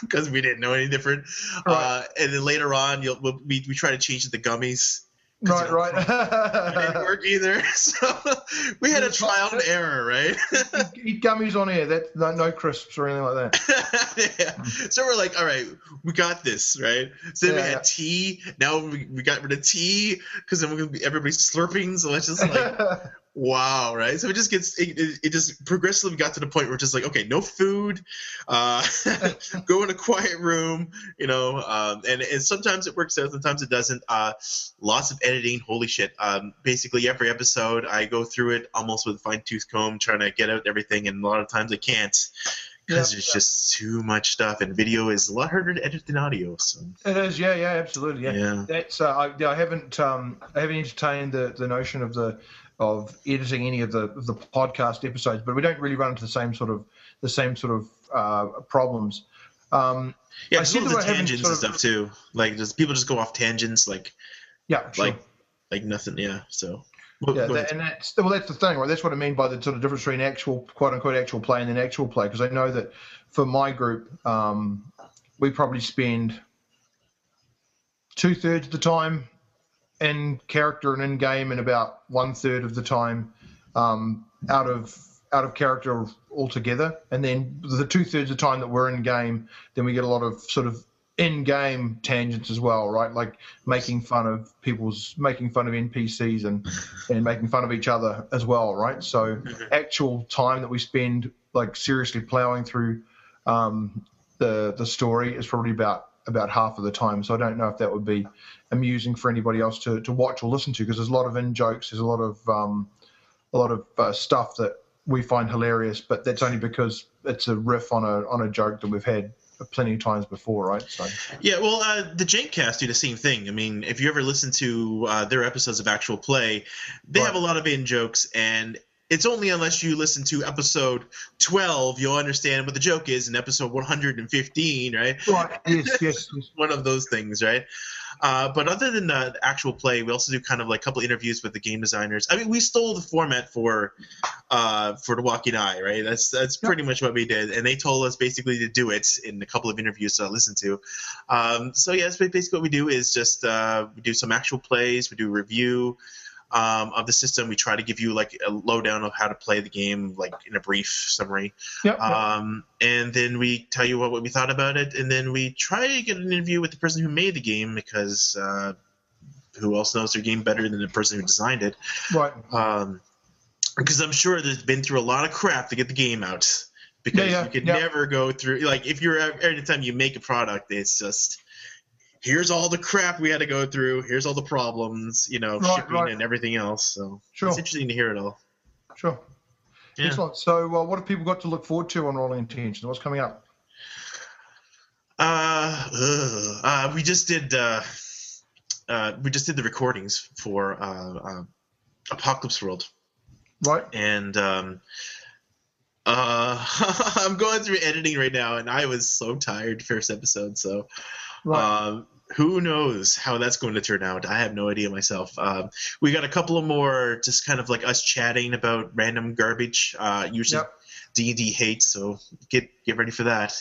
Because we didn't know any different, right. uh, and then later on, you'll we, we try to change the gummies Right, right. it didn't work either. So we had a trial and error, right? Eat gummies on air. That no, no, crisps or anything like that. yeah. So we're like, all right, we got this, right? So then yeah, we had yeah. tea. Now we, we got rid of tea because then we're gonna be everybody's slurping. So it's just like wow, right? So it just gets it, it, it, just progressively got to the point where it's just like, okay, no food, uh, go in a quiet room, you know, um, and, and sometimes it works out, sometimes it doesn't. Uh, lots of editing, holy shit. Um, basically, every episode I go through it almost with a fine tooth comb, trying to get out everything, and a lot of times I can't because there's just too much stuff, and video is a lot harder to edit than audio. So it is, yeah, yeah, absolutely, yeah. yeah. That's uh, I, I haven't um, I haven't entertained the, the notion of the of editing any of the of the podcast episodes, but we don't really run into the same sort of the same sort of uh, problems. Um, yeah, some of the tangents and stuff too. Like, does people just go off tangents, like yeah, sure. like like nothing. Yeah, so. yeah, that, and that's well, that's the thing, right? That's what I mean by the sort of difference between actual, quote unquote, actual play and then actual play. Because I know that for my group, um, we probably spend two thirds of the time in character and in game, and about one third of the time um, out of out of character altogether. And then the two thirds of the time that we're in game, then we get a lot of sort of in game tangents as well, right? Like making fun of people's making fun of NPCs and and making fun of each other as well, right? So mm-hmm. actual time that we spend like seriously plowing through um, the the story is probably about about half of the time. So I don't know if that would be amusing for anybody else to, to watch or listen to because there's a lot of in jokes, there's a lot of um, a lot of uh, stuff that we find hilarious, but that's only because it's a riff on a on a joke that we've had plenty of times before, right? So yeah, well, uh, the Jankcast do the same thing. I mean, if you ever listen to uh, their episodes of actual play, they right. have a lot of in jokes, and it's only unless you listen to episode 12 you'll understand what the joke is in episode 115 right? Right. Yes yes, yes. one of those things right? Uh, but other than the actual play we also do kind of like a couple interviews with the game designers. I mean we stole the format for uh, for the walking eye right? That's that's pretty much what we did and they told us basically to do it in a couple of interviews that i listened to. Um, so yes basically what we do is just uh, we do some actual plays we do review um, of the system. We try to give you like a lowdown of how to play the game, like in a brief summary. Yep, um, and then we tell you what, what we thought about it, and then we try to get an interview with the person who made the game because uh, who else knows their game better than the person who designed it? Right. Um, because I'm sure there's been through a lot of crap to get the game out. Because Yeah, yeah, you could yeah. never go through like if you're every time you make a product, it's just here's all the crap we had to go through. Here's all the problems, you know, Right, shipping right. and everything else. So Sure. it's interesting to hear it all. Sure. Yeah. Excellent. So, uh, what have people got to look forward to on Rolling Intentions? What's coming up? Uh, ugh. uh, we just did uh, uh, we just did the recordings for uh, uh, Apocalypse World, Right. and um, uh, I'm going through editing right now, and I was so tired first episode. So Right. um, who knows how that's going to turn out? I have no idea myself. Um, we got a couple of more, just kind of like us chatting about random garbage. Uh, usually Yep. D and D hate, so get get ready for that.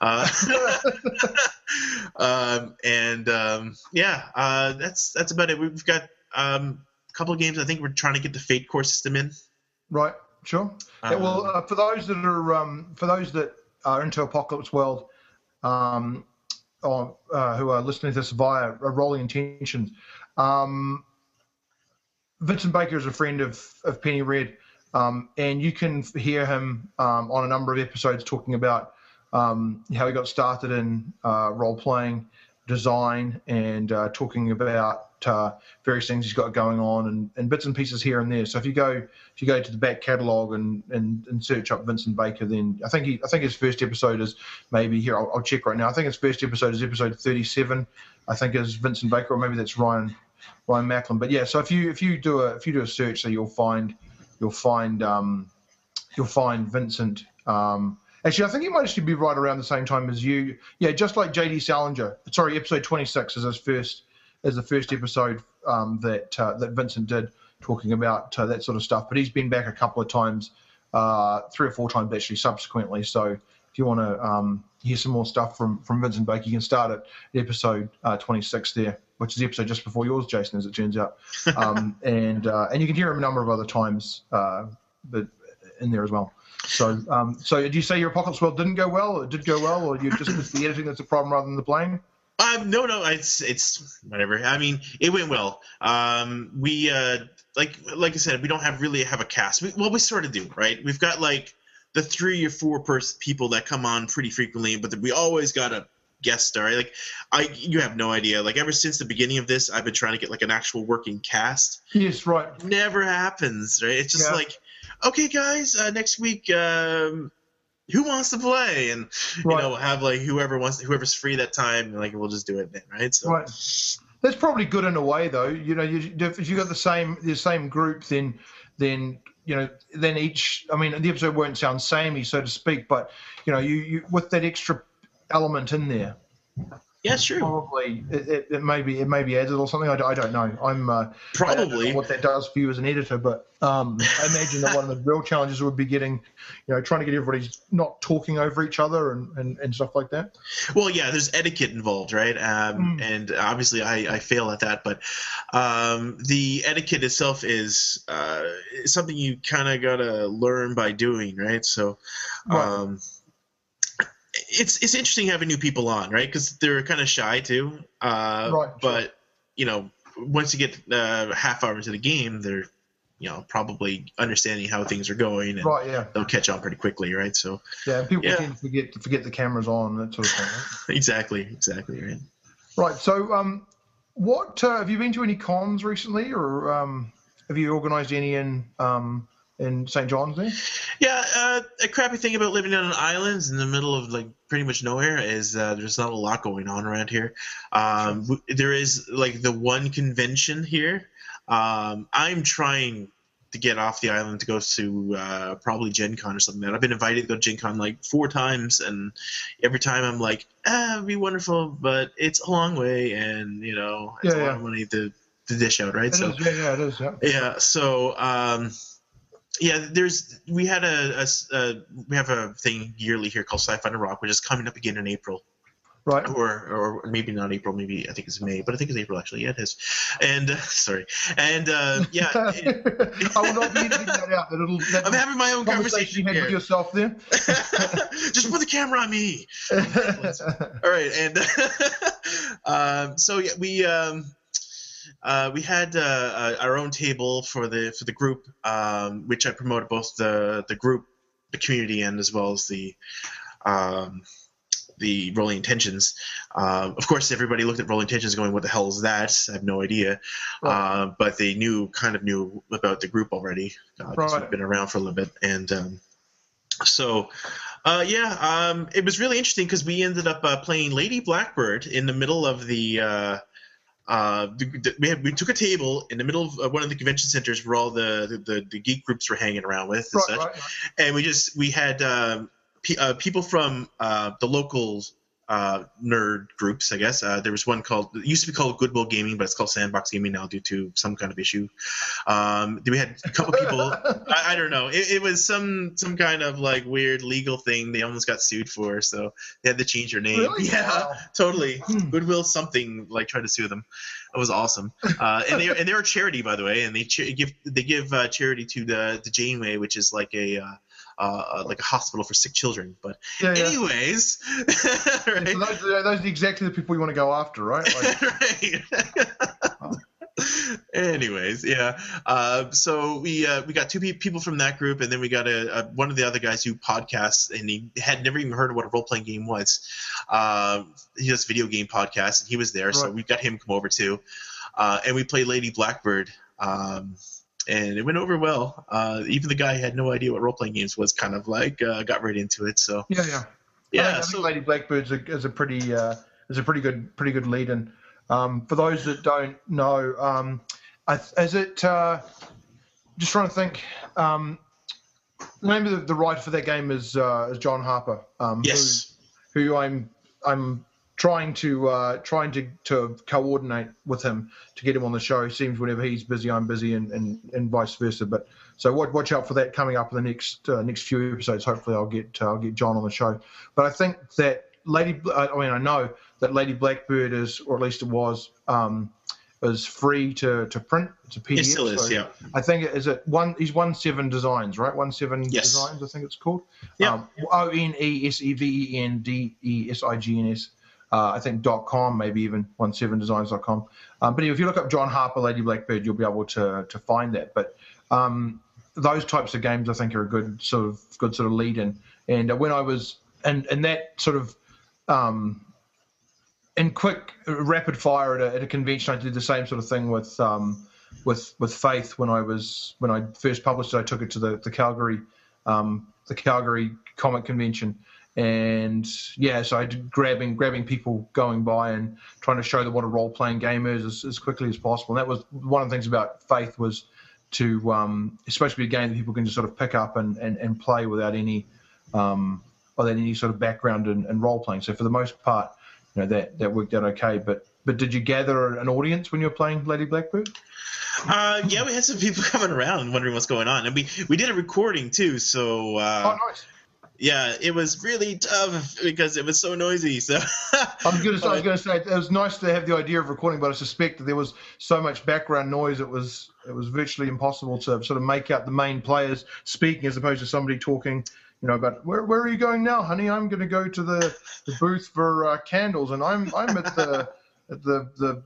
Uh, um, and um, yeah, uh, that's that's about it. We've got um, a couple of games. I think we're trying to get the Fate core system in. right. Sure. Yeah, well, Um, uh, for those that are um, for those that are into Apocalypse World, um, uh, who are listening to this via Rolling Intentions, um, Vincent Baker is a friend of of Penny Red, um, and you can hear him um, on a number of episodes talking about um, how he got started in uh, role playing, design, and uh, talking about uh, various things he's got going on and, and bits and pieces here and there. So if you go if you go to the back catalogue and, and, and search up Vincent Baker, then I think he I think his first episode is maybe here. I'll, I'll check right now. I think his first episode is episode thirty seven. I think is Vincent Baker, or maybe that's Ryan Ryan Macklin. But yeah, so if you if you do a if you do a search, so you'll find you'll find um, you'll find Vincent. Um, actually, I think he might actually be right around the same time as you. Yeah, just like JD Salinger. Sorry, episode twenty six is his first is the first episode um, that uh, that Vincent did talking about uh, that sort of stuff. But he's been back a couple of times, uh, three or four times actually subsequently. So if you want to um, hear some more stuff from from Vincent Baker, you can start at episode uh, 26 there, which is the episode just before yours, Jason, as it turns out. Um, and uh, and you can hear him a number of other times, uh, but in there as well. So um, so did you say your Apocalypse World didn't go well, or did go well, or you just it's the editing that's a problem rather than the playing? Um, no, no, it's it's whatever. I mean, it went well. Um, we uh, like like I said, we don't have really have a cast. We, well, we sort of do, right? We've got like the three or four person people that come on pretty frequently, but we always got a guest star. Like I, you have no idea. Like ever since the beginning of this, I've been trying to get like an actual working cast. Yes, right. Never happens, right? It's just Yeah. like, okay, guys, uh, next week. Um, who wants to play and you Right. know have like whoever wants whoever's free that time like we'll just do it then right so Right. That's probably good in a way, though. You know, you, if you got the same the same group, then then you know then each. I mean, the episode won't sound samey, so to speak, but you know, you, you with that extra element in there, yeah sure probably it, it, it may be it may be added or something. I, don't- I don't know. I'm uh, I don't know probably what that does for you as an editor, but um, I imagine that one of the real challenges would be getting, you know, trying to get everybody not talking over each other and, and, and stuff like that. well yeah there's etiquette involved right um, Mm. and obviously I, I fail at that but um, the etiquette itself is uh, something you kind of gotta learn by doing right so Right. It's it's interesting having new people on right because they're kind of shy too uh, Right, sure. but you know once you get uh, half hour into the game they're you know probably understanding how things are going and Right. Yeah. they'll catch on pretty quickly right so Yeah. People Yeah. tend to forget to forget the cameras on that sort of thing. Right? exactly exactly right Right. So, um, what uh, have you been to any cons recently, or um, have you organised any in um, in St John's there? Yeah, uh, a crappy thing about living on an island in the middle of like pretty much nowhere is uh, there's not a lot going on around here. Um, w- there is like the one convention here. Um, I'm trying to get off the island to go to uh, probably Gen Con or something. Like I've been invited to go to Gen Con like four times, and every time I'm like, ah, it'd be wonderful, but it's a long way, and you know, it's yeah, a lot of money to, to dish out, right? It so is, yeah, yeah, it is. Yeah. Yeah. So. Um, yeah, there's we had a, a, a, we have a thing yearly here called Sci-Fi and Rock, which is coming up again in April right? Or or maybe not April, maybe I think it's May, but I think it's April actually. Yeah, it is. And uh, sorry, and uh, yeah, it, I will not be editing that out. That I'm having my own conversation, conversation with yourself there. Just put the camera on me. All right, and um, so yeah, we. Um, uh, we had uh, uh, our own table for the for the group, um, which I promoted both the the group, the community, and as well as the um, the Rolling Intentions. Uh, of course, everybody looked at Rolling Intentions going, "What the hell is that?" I have no idea. Right. Uh, but they knew, kind of knew about the group already. Uh, right. We've been around for a little bit, and um, so. Uh, yeah, um, it was really interesting because we ended up uh, playing Lady Blackbird in the middle of the uh, uh, we, had, we took a table in the middle of uh, one of the convention centers where all the, the, the geek groups were hanging around with and right, such. Right, right. And we just we had um, uh, people from uh, the local uh, nerd groups, I guess. Uh, there was one called it used to be called Goodwill Gaming, but it's called Sandbox Gaming now due to some kind of issue. Um, we had a couple people. I, I, don't know. It, it, was some some kind of like weird legal thing they almost got sued for, so they had to change their name. Really? Yeah, wow. totally. Hmm. Goodwill something like tried to sue them. It was awesome. Uh, and they and they're a charity, by the way, and they ch- give they give uh, charity to the the Janeway, which is like a uh, uh, like a hospital for sick children. But yeah, yeah. anyways, right? so those, those, are exactly the people you want to go after, right? Like, right. Anyways, yeah. Uh, so we uh, we got two pe- people from that group, and then we got a, a, one of the other guys who podcasts, and he had never even heard of what a role playing game was. Uh, he does video game podcasts, and he was there, right. so we got him come over too, uh, and we played Lady Blackbird. Um, and it went over well. Uh, even the guy who had no idea what role playing games was kind of like uh, got right into it. So yeah, yeah, yeah. So, Lady Blackbird's a, is a pretty uh, is a pretty good pretty good lead in. Um, for those that don't know, um, is it uh, just trying to think? Um, the name of the, the, writer for that game is uh, is John Harper. Um, yes. Who, who I'm I'm trying to uh, trying to, to coordinate with him to get him on the show. Seems whenever he's busy, I'm busy, and, and, and vice versa. But so watch, watch out for that coming up in the next uh, next few episodes. Hopefully, I'll get uh, I'll get John on the show. But I think that Lady, I mean, I know that Lady Blackbird is, or at least it was, um, is free to, to print. It's a PDF. It still is, so yeah. I think it is it one. He's one seven designs, right? One seven yes. designs. I think it's called. Yeah. Um, o N E S E V E N D E S I G N S uh, I think .com, maybe even 17designs.com. Um, but if you look up John Harper, Lady Blackbird, you'll be able to to find that. But um, those types of games, I think, are a good sort of good sort of lead in. And uh, when I was and and that sort of um, in quick rapid fire at a, at a, convention, I did the same sort of thing with um, with with Faith when I was when I first published it. I took it to the the Calgary um, the Calgary Comic Convention and yeah, so I did grabbing grabbing people going by and trying to show them what a role playing game is as, as, quickly as possible. And that was one of the things about Faith was to um, it's supposed to be a game that people can just sort of pick up and, and, and play without any um, without any sort of background and, and role playing. So for the most part, you know that that worked out okay. But but did you gather an audience when you were playing Lady Blackbird? Uh, yeah, we had some people coming around wondering what's going on, and we we did a recording too. So uh, oh, nice yeah, it was really tough because it was so noisy. So I was going to say, I was going to say it was nice to have the idea of recording, but I suspect that there was so much background noise it was it was virtually impossible to sort of make out the main players speaking as opposed to somebody talking. You know, about where, where are you going now, honey? I'm going to go to the, the booth for uh, candles, and I'm I'm at the at the the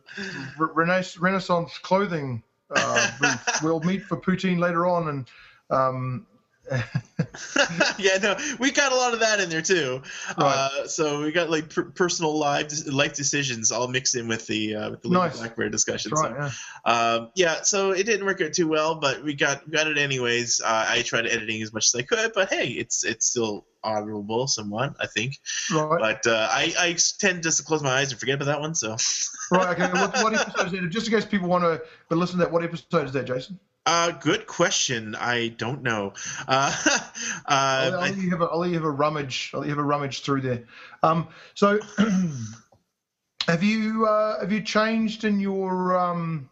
Renaissance clothing uh, booth. We'll meet for poutine later on, and um, yeah, no, we got a lot of that in there too. Right. Uh, so we got like per- personal life life decisions all mixed in with the uh, with the nice. Blackbird discussion. Right, so, yeah. Um, yeah. so it didn't work out too well, but we got got it anyways. Uh, I tried editing as much as I could, but hey, it's it's still honorable somewhat, I think. Right. But uh, I, I tend just to close my eyes and forget about that one. So. right. Okay. What, what episode is it? Just in case people want to listen to that, what episode is that, Jason? Uh, good question. I don't know. Uh, uh, I'll, I'll, let you have a, I'll you have a rummage. I'll let you have a rummage through there. Um, so, have you uh, have you changed in your um,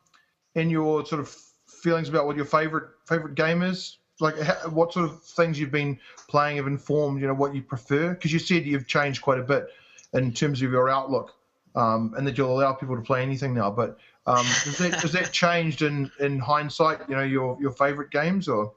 in your sort of feelings about what your favorite favorite game is? Like, what sort of things you've been playing have informed you know what you prefer? Because you said you've changed quite a bit in terms of your outlook, um, and that you'll allow people to play anything now. But um, does that does that changed in in hindsight? You know, your your favorite games or?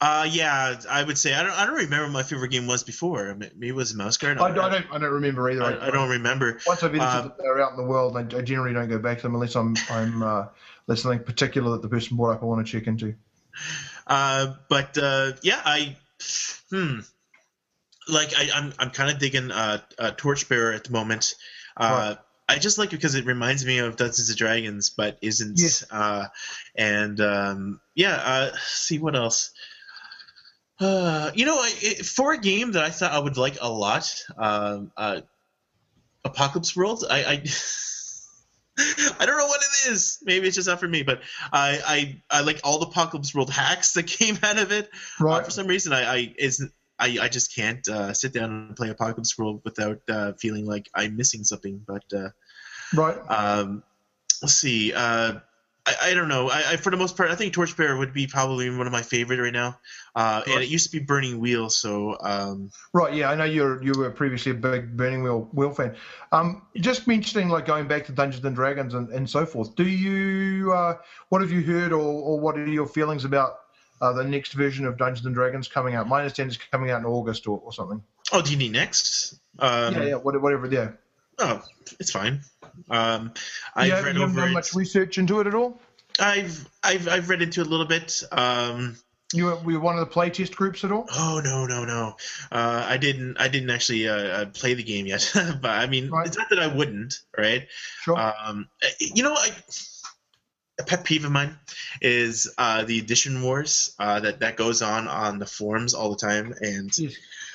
Uh, yeah, I would say I don't. I don't remember my favorite game was before. Maybe it was Mouse Guard. I, I, don't. I don't remember either. I, I don't remember. Once I've edited uh, are out in the world, I, I, generally don't go back to them unless I'm I'm uh, there's something particular that the person brought up I want to check into. Uh, but uh, yeah, I hmm, like I, I'm I'm kind of digging uh, uh, Torchbearer at the moment. Uh, right. I just like it because it reminds me of Dungeons and Dragons, but isn't. Uh, and um, yeah, uh, see what else. Uh, you know, it, for a game that I thought I would like a lot, um, uh, Apocalypse World, I, I, I don't know what it is. Maybe it's just not for me, but I, I, I like all the Apocalypse World hacks that came out of it. Uh, right. Uh, for some reason, I, I isn't. I, I just can't uh, sit down and play Apocalypse World without uh, feeling like I'm missing something. But uh, right. Um, let's see. Uh, I, I don't know. I, I, for the most part, I think Torchbearer would be probably one of my favorite right now. Uh, right. And it used to be Burning Wheel, so. Um, right. Yeah, I know you're you were previously a big Burning Wheel wheel fan. Um, just mentioning like going back to Dungeons and Dragons and, and so forth. Do you uh, what have you heard or, or what are your feelings about uh, the next version of Dungeons and Dragons coming out? My understanding is coming out in August or, or something. Oh, do you need next? Um, yeah, yeah, whatever. Yeah. Oh, it's fine. Um, I've yeah, read you haven't done much research into it at all. I've I've I've read into it a little bit. Um, you were, were you one of the playtest groups at all? Oh no no no! Uh, I didn't I didn't actually uh, uh play the game yet. but I mean, right. it's not that I wouldn't, right? Sure. Um, you know, I, a pet peeve of mine is uh, the edition wars uh, that that goes on on the forums all the time, and.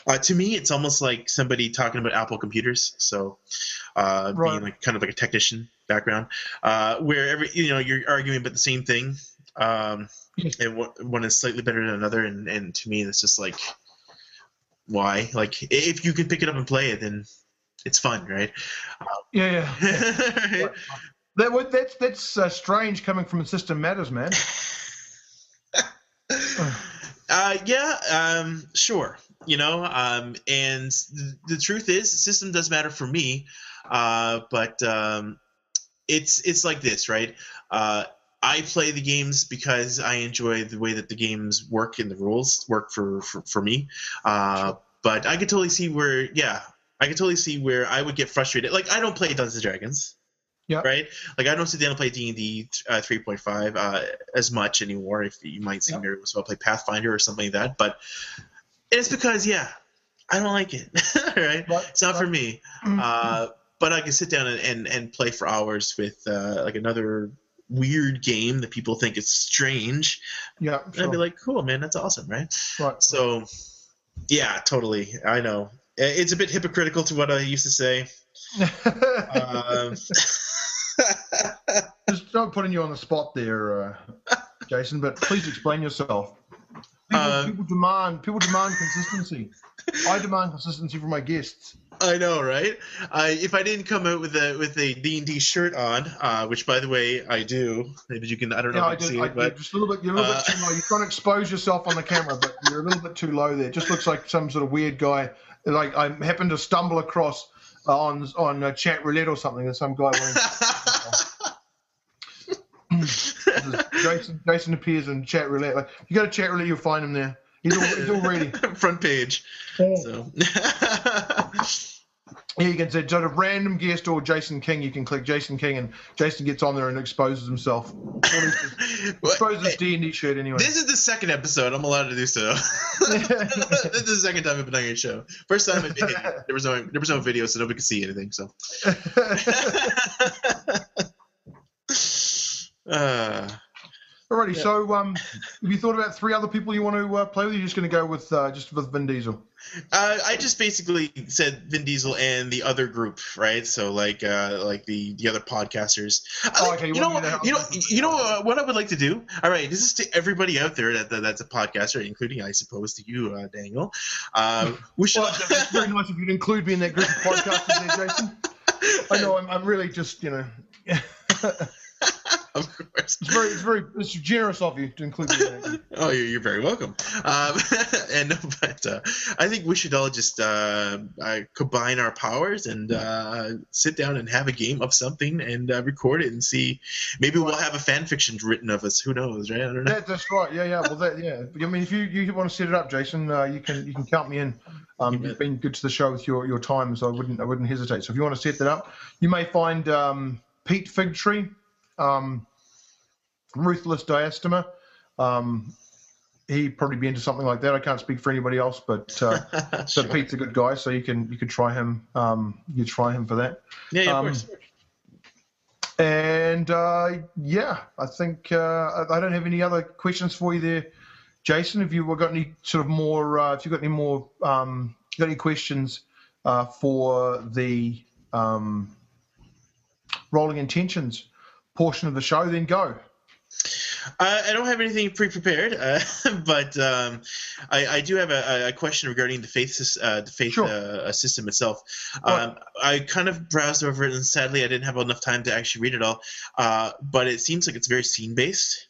Uh, to me, it's almost like somebody talking about Apple computers. So, uh, right. being like kind of like a technician background, uh, where every you know you're arguing about the same thing, um, and one is slightly better than another, and, and to me, it's just like, why? Like, if you can pick it up and play it, then it's fun, right? yeah, yeah. yeah. That that's that's uh, strange coming from the System Matters, man. uh, yeah, um, sure you know um, and th- the truth is system does matter for me uh, but um, it's it's like this right? Uh, i play the games because i enjoy the way that the games work and the rules work for for, for me uh, but i could totally see where yeah i could totally see where i would get frustrated. Like i don't play dungeons and dragons yeah. Right. Like I don't sit down and play D and D uh, three point five uh, as much anymore. If you might see yep. me as well play Pathfinder or something like that, but it's because yeah, I don't like it. right? It's not for me. Mm-hmm. Uh, but I can sit down and, and, and play for hours with uh, like another weird game that people think is strange. Yeah. Sure. I'd be like, cool, man, that's awesome, right? Right. So, yeah, totally. I know it's a bit hypocritical to what I used to say. um, Just not putting you on the spot there, uh, Jason, but please explain yourself. People, uh, people demand people demand consistency. I demand consistency from my guests. I know, right? I if I didn't come out with a with a D and D shirt on, uh, which by the way I do, maybe you can I don't know yeah, if you can see I, it, but just a little bit you're a little uh, bit too low. You're trying to expose yourself on the camera, but you're a little bit too low there. It just looks like some sort of weird guy. Like I happened to stumble across uh, on on a chat roulette or something, and some guy wearing. Jason, Jason appears in chat roulette. Like you go to chat roulette, you'll find him there. He's, all, he's already front page. Yeah. So. yeah, you can say sort of random guest or Jason King. You can click Jason King, and Jason gets on there and exposes himself. exposes his D and D shirt anyway. This is the second episode. I'm allowed to do so. this is the second time I've been on your show. First time there was no there was no video, so nobody could see anything. So. Uh, Alrighty, yeah. so um, have you thought about three other people you want to uh, play with? You're just going to go with uh, just with Vin Diesel. Uh, I just basically said Vin Diesel and the other group, right? So like uh, like the the other podcasters. Oh, okay. You know, what, you know, you know uh, what I would like to do. All right, this is to everybody out there that, that that's a podcaster, including I suppose to you, uh, Daniel. Uh, we should. well, it's very nice if you'd include me in that group of podcasters, there, Jason. I know I'm, I'm really just you know. of course. It's very, it's very, it's generous of you to include me. oh, you're, very welcome. Um, and but uh, I think we should all just uh, uh, combine our powers and uh, sit down and have a game of something and uh, record it and see. Maybe we'll have a fan fiction written of us. Who knows, right? I don't know. Yeah, that's right. Yeah, yeah. Well, that, yeah. I mean, if you you want to set it up, Jason, uh, you can you can count me in. Um, you've been good to the show with your, your time, so I wouldn't I wouldn't hesitate. So if you want to set that up, you may find um, Pete Figtree um, ruthless diastema. Um, he'd probably be into something like that. I can't speak for anybody else, but uh, sure. so Pete's a good guy, so you can you could try him. Um, you try him for that. Yeah, yeah um, of course. And uh, yeah, I think uh, I don't have any other questions for you there, Jason. If you've got any sort of more, uh, if you've got any more, um, got any questions uh, for the um, rolling intentions portion of the show, then go. Uh, I don't have anything pre-prepared, uh, but um, I, I, do have a, a, question regarding the faith, uh, the faith sure. Uh, system itself. Um, I kind of browsed over it, and sadly, I didn't have enough time to actually read it all. Uh, but it seems like it's very scene-based.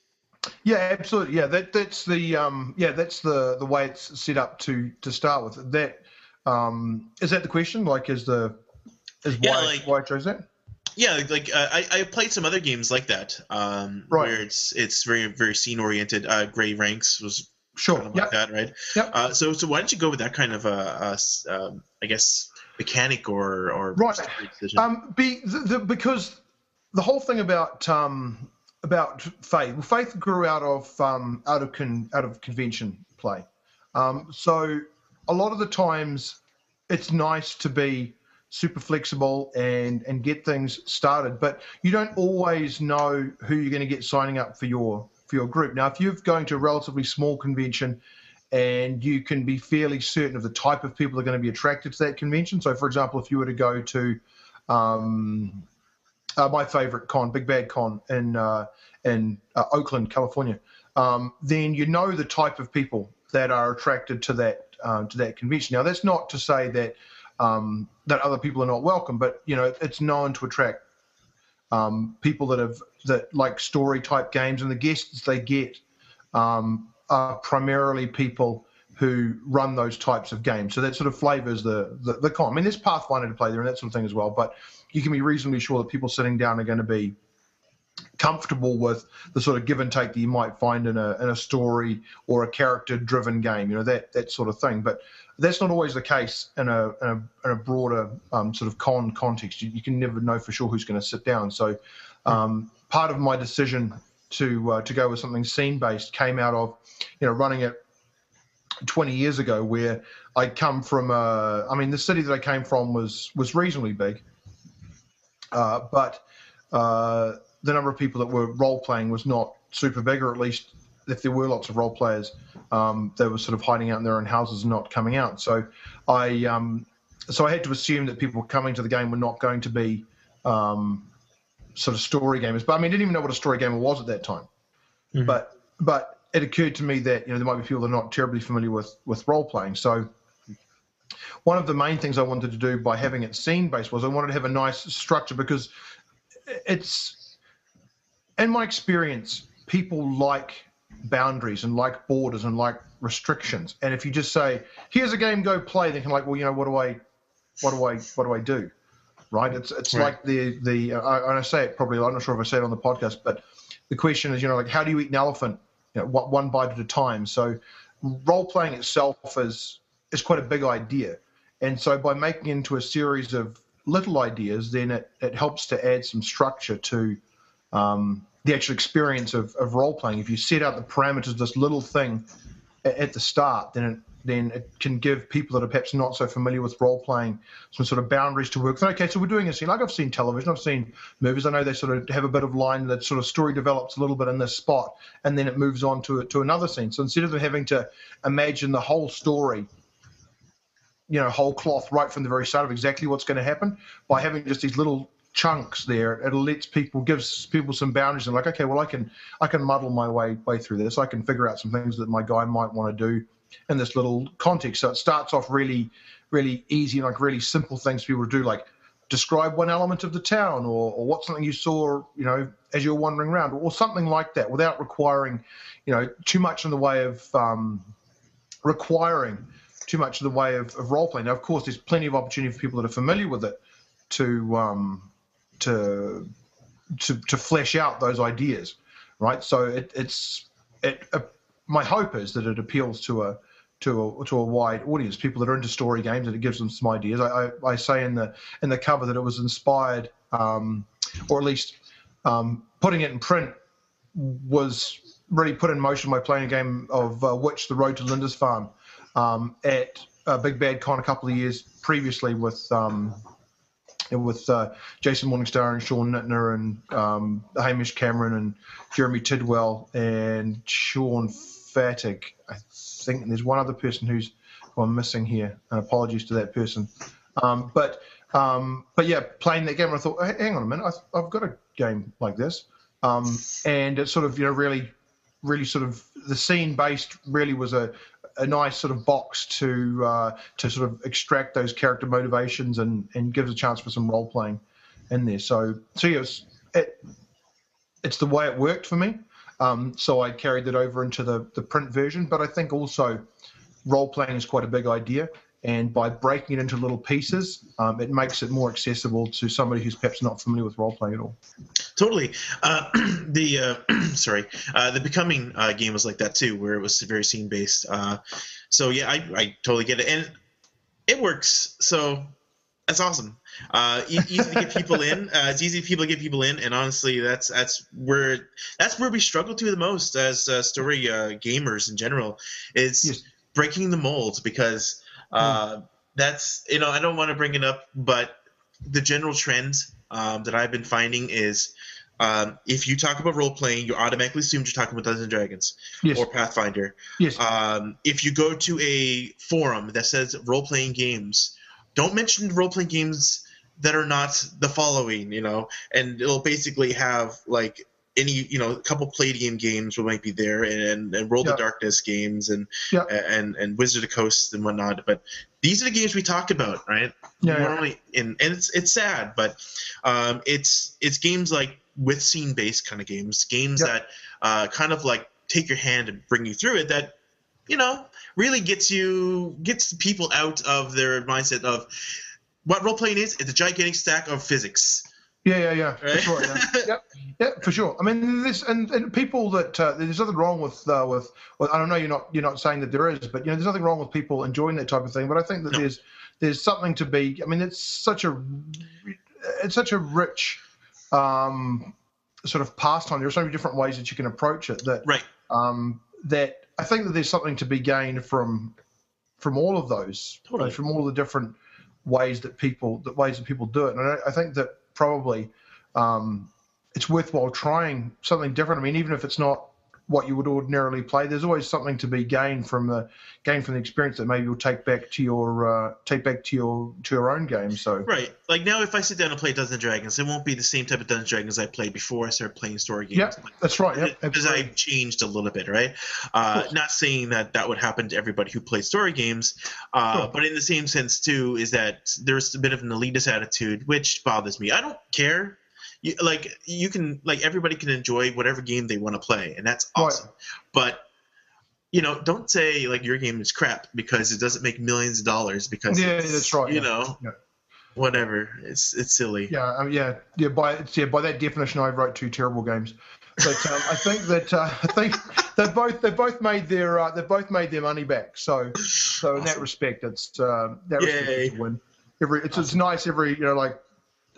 Yeah, absolutely. Yeah, that that's the um, yeah that's the the way it's set up to to start with. That um, is that the question? Like, is the is why yeah, like, why I chose that? Yeah, like uh, I I played some other games like that, um, right. where it's it's very very scene oriented. Uh, Grey Ranks was sure kind of yep. like that, right? Yep. Uh, so so why don't you go with that kind of a, a um, I guess mechanic or or right? Um, be the, the, because the whole thing about um about faith. Well, faith grew out of um out of con, out of convention play. Um, so a lot of the times it's nice to be super flexible and and get things started. But you don't always know who you're going to get signing up for your for your group. Now, if you're going to a relatively small convention and you can be fairly certain of the type of people that are going to be attracted to that convention. So, for example, if you were to go to um, uh, my favorite con, Big Bad Con in uh, in uh, Oakland, California, um, then you know the type of people that are attracted to that uh, to that convention. Now, that's not to say that um, that other people are not welcome. But you know, it's known to attract um, people that have that like story type games, and the guests they get um, are primarily people who run those types of games. So that sort of flavors the the, the con. I mean, there's Pathfinder to play there and that sort of thing as well. But you can be reasonably sure that people sitting down are going to be comfortable with the sort of give and take that you might find in a in a story or a character driven game. You know that that sort of thing. But that's not always the case in a, in a, in a broader um, sort of con context. You, you, can never know for sure who's going to sit down. So um, part of my decision to uh, to go with something scene based came out of you know running it 20 years ago, where I come from. I mean, the city that I came from was was reasonably big, uh, but uh, the number of people that were role playing was not super big, or at least if there were lots of role players, um, they were sort of hiding out in their own houses and not coming out. So I um, so I had to assume that people coming to the game were not going to be um, sort of story gamers. But I mean, I didn't even know what a story gamer was at that time. Mm-hmm. But but it occurred to me that you know there might be people that are not terribly familiar with with role playing. So one of the main things I wanted to do by having it scene based was I wanted to have a nice structure because it's in my experience people like boundaries and like borders and like restrictions. And if you just say, "Here's a game, go play," they can like, well, you know, what do I, what do I, what do I do? Right? It's it's right. like the the uh, and I say it probably. I'm not sure if I said it on the podcast, but the question is, you know, like how do you eat an elephant? You know, what one bite at a time. So role playing itself is is quite a big idea, and so by making it into a series of little ideas, then it, it helps to add some structure to um, the actual experience of, of role playing. If you set out the parameters of this little thing at, at the start, then then it can give people that are perhaps not so familiar with role playing some sort of boundaries to work with. Okay, so we're doing a scene like I've seen television, I've seen movies. I know they sort of have a bit of line that sort of story develops a little bit in this spot, and then it moves on to to another scene. So instead of having to imagine the whole story you know whole cloth right from the very start of exactly what's going to happen by having just these little chunks there it lets people gives people some boundaries and like okay well i can i can muddle my way way through this i can figure out some things that my guy might want to do in this little context so it starts off really really easy and like really simple things for people to do like describe one element of the town or, or what something you saw you know as you're wandering around or something like that without requiring you know too much in the way of um, requiring too much in the way of, of role playing. Now, of course, there's plenty of opportunity for people that are familiar with it to um, to to to flesh out those ideas, right? So it, it's it. Uh, my hope is that it appeals to a to a to a wide audience, people that are into story games, and it gives them some ideas. I, I, I say in the in the cover that it was inspired, um, or at least um, putting it in print was really put in motion by playing a game of uh, Witch: The Road to Lindisfarne um, at uh, Big Bad Con a couple of years previously with um, with uh, Jason Morningstar and Sean Nittner and um, Hamish Cameron and Jeremy Tidwell and Sean Fattig. I think there's one other person who's who I'm missing here. And apologies to that person. Um, but um, but yeah, playing that game, I thought, hang on a minute, I, have got a game like this, um, and it sort of you know really really sort of the scene based really was a, a nice sort of box to uh, to sort of extract those character motivations and and gives a chance for some role playing in there. So so yes, it it's the way it worked for me. Um, so I carried that over into the the print version, but I think also role playing is quite a big idea. And by breaking it into little pieces, um, it makes it more accessible to somebody who's perhaps not familiar with role playing at all. Totally. Uh, the uh, sorry, uh, the becoming uh, game was like that too, where it was very scene based. Uh, so yeah, I, I totally get it, and it works. So that's awesome. Uh, easy to get people in. Uh, it's easy for people to get people in, and honestly, that's that's where that's where we struggle to the most as uh, story uh, gamers in general. Is yes. breaking the mold because uh, that's you know I don't want to bring it up, but the general trend um, that I've been finding is um, if you talk about role playing, you automatically assume you're talking about Dungeons and Dragons yes. or Pathfinder. Yes. Um, if you go to a forum that says role playing games, don't mention role playing games that are not the following, you know, and it'll basically have like any you know a couple Palladium games might be there and and World yeah. of Darkness games and yeah. and and Wizard of Coast and whatnot. But these are the games we talk about, right? Yeah. Normally, yeah. and and it's it's sad, but um, it's it's games like with scene based kind of games, games that uh, kind of like take your hand and bring you through it. That you know really gets you gets people out of their mindset of what role playing is. It's a gigantic stack of physics yeah, yeah, yeah, right? for sure. Yeah. yep, yeah, for sure. I mean, this and, and people that uh, there's nothing wrong with uh, with. Well, I don't know. You're not you're not saying that there is, but you know, there's nothing wrong with people enjoying that type of thing. But I think that no. there's there's something to be. I mean, it's such a it's such a rich um, sort of pastime. There are so many different ways that you can approach it. That right. Um, that I think that there's something to be gained from from all of those, totally. from all the different ways that people that ways that people do it. And I, I think that probably um, it's worthwhile trying something different. I mean, even if it's not what you would ordinarily play, there's always something to be gained from the gain from the experience that maybe you'll take back to your uh, take back to your to your own game. So right, like now, if I sit down and play Dungeons and Dragons, it won't be the same type of Dungeons and Dragons I played before I started playing story games. Yeah, that's right. Yep, because I changed a little bit, right? Uh, not saying that that would happen to everybody who plays story games, uh, but in the same sense too, is that there's a bit of an elitist attitude, which bothers me. I don't care you, like you can like everybody can enjoy whatever game they want to play, and that's awesome. Right. But you know, don't say like your game is crap because it doesn't make millions of dollars because yeah, that's right. You yeah. know, yeah. whatever. It's it's silly. Yeah, um, yeah, yeah. By yeah, by that definition, I wrote two terrible games. But um, I think that uh, I think they've both they've both made their uh, they've both made their money back. So so in that respect, it's uh, that respect it's a win. Every it's awesome. it's nice every you know like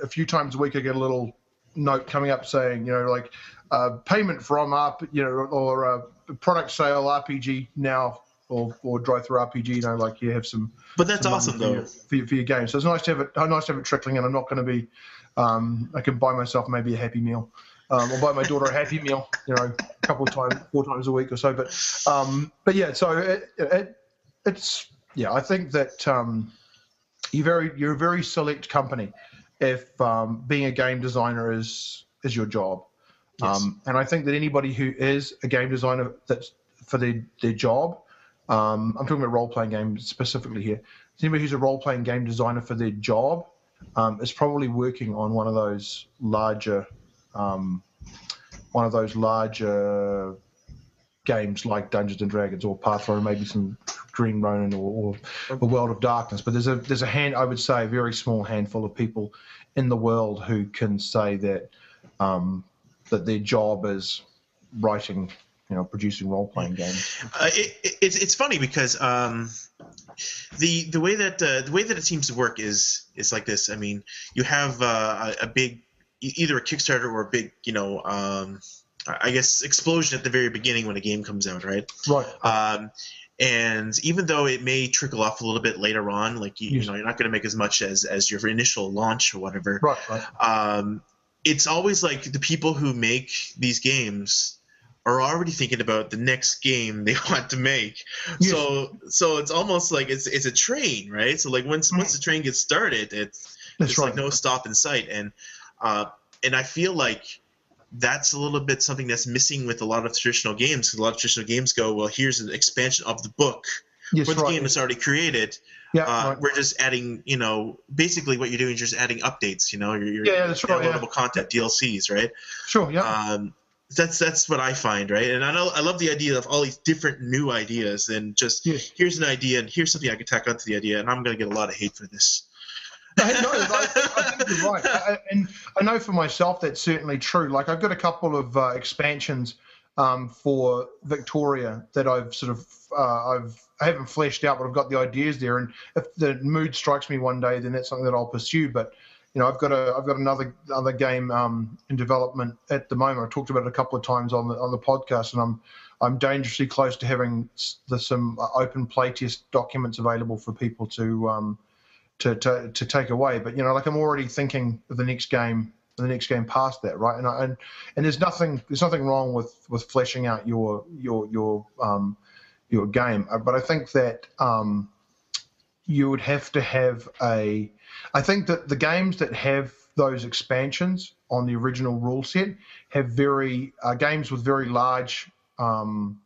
a few times a week I get a little note coming up saying, you know, like uh, payment from up, you know, or uh, product sale RPG now or or DriveThruRPG. You know, like you have some. But that's some awesome for though your, for your, for your game. So it's nice to have it. Nice to have it trickling, and I'm not going to be. Um, I can buy myself maybe a Happy Meal. Um, or buy my daughter a Happy Meal, you know, a couple of times, four times a week or so. But, um, but yeah, so it, it, it's yeah, I think that um, you're very you're a very select company if um, being a game designer is is your job. Yes. Um, and I think that anybody who is a game designer that's for their their job, um, I'm talking about role playing games specifically here. Anybody who's a role playing game designer for their job um, is probably working on one of those larger, um, one of those larger games like Dungeons and Dragons or Pathfinder, maybe some Green Ronin or, or the World of Darkness. But there's a there's a hand I would say a very small handful of people in the world who can say that um, that their job is writing, you know, producing role playing games. Uh, it, it, it's it's funny because um, the the way that uh, the way that it seems to work is is like this. I mean, you have uh, a, a big either a Kickstarter or a big you know um, I guess explosion at the very beginning when a game comes out, right? Right. Um, and even though it may trickle off a little bit later on, like you, you know, you're not going to make as much as as your initial launch or whatever. Right. Right. Um, it's always like the people who make these games are already thinking about the next game they want to make. Yes. So so it's almost like it's it's a train, right? So like once once the train gets started, it's That's it's right. like no stop in sight and uh, and i feel like that's a little bit something that's missing with a lot of traditional games a lot of traditional games go well here's an expansion of the book yes. for the right. game that's already created yeah. uh, right. we're just adding you know basically what you're doing is just adding updates you know your, Yeah, yeah, that's right, yeah. downloadable content dlcs right Sure. Yeah. um, that's that's what I find, right? And I know I love the idea of all these different new ideas and just Yeah. here's an idea and here's something I can tack onto the idea, and I'm gonna get a lot of hate for this. No, I, I think you're right, I, I- and I know for myself that's certainly true. Like I've got a couple of uh, expansions um, for Victoria that I've sort of uh, I've I haven't fleshed out, but I've got the ideas there. And if the mood strikes me one day, then that's something that I'll pursue. But you know, I've got a I've got another other game um, in development at the moment. I've talked about it a couple of times on the on the podcast, and I'm I'm dangerously close to having the, some open playtest documents available for people to. Um, to, to, to take away. But you know, like I'm already thinking of the next game, the next game past that, right? And I, and and there's nothing there's nothing wrong with with fleshing out your your your um your game, Uh, but I think that um you would have to have a. I think that the games that have those expansions on the original rule set have very uh, games with very large um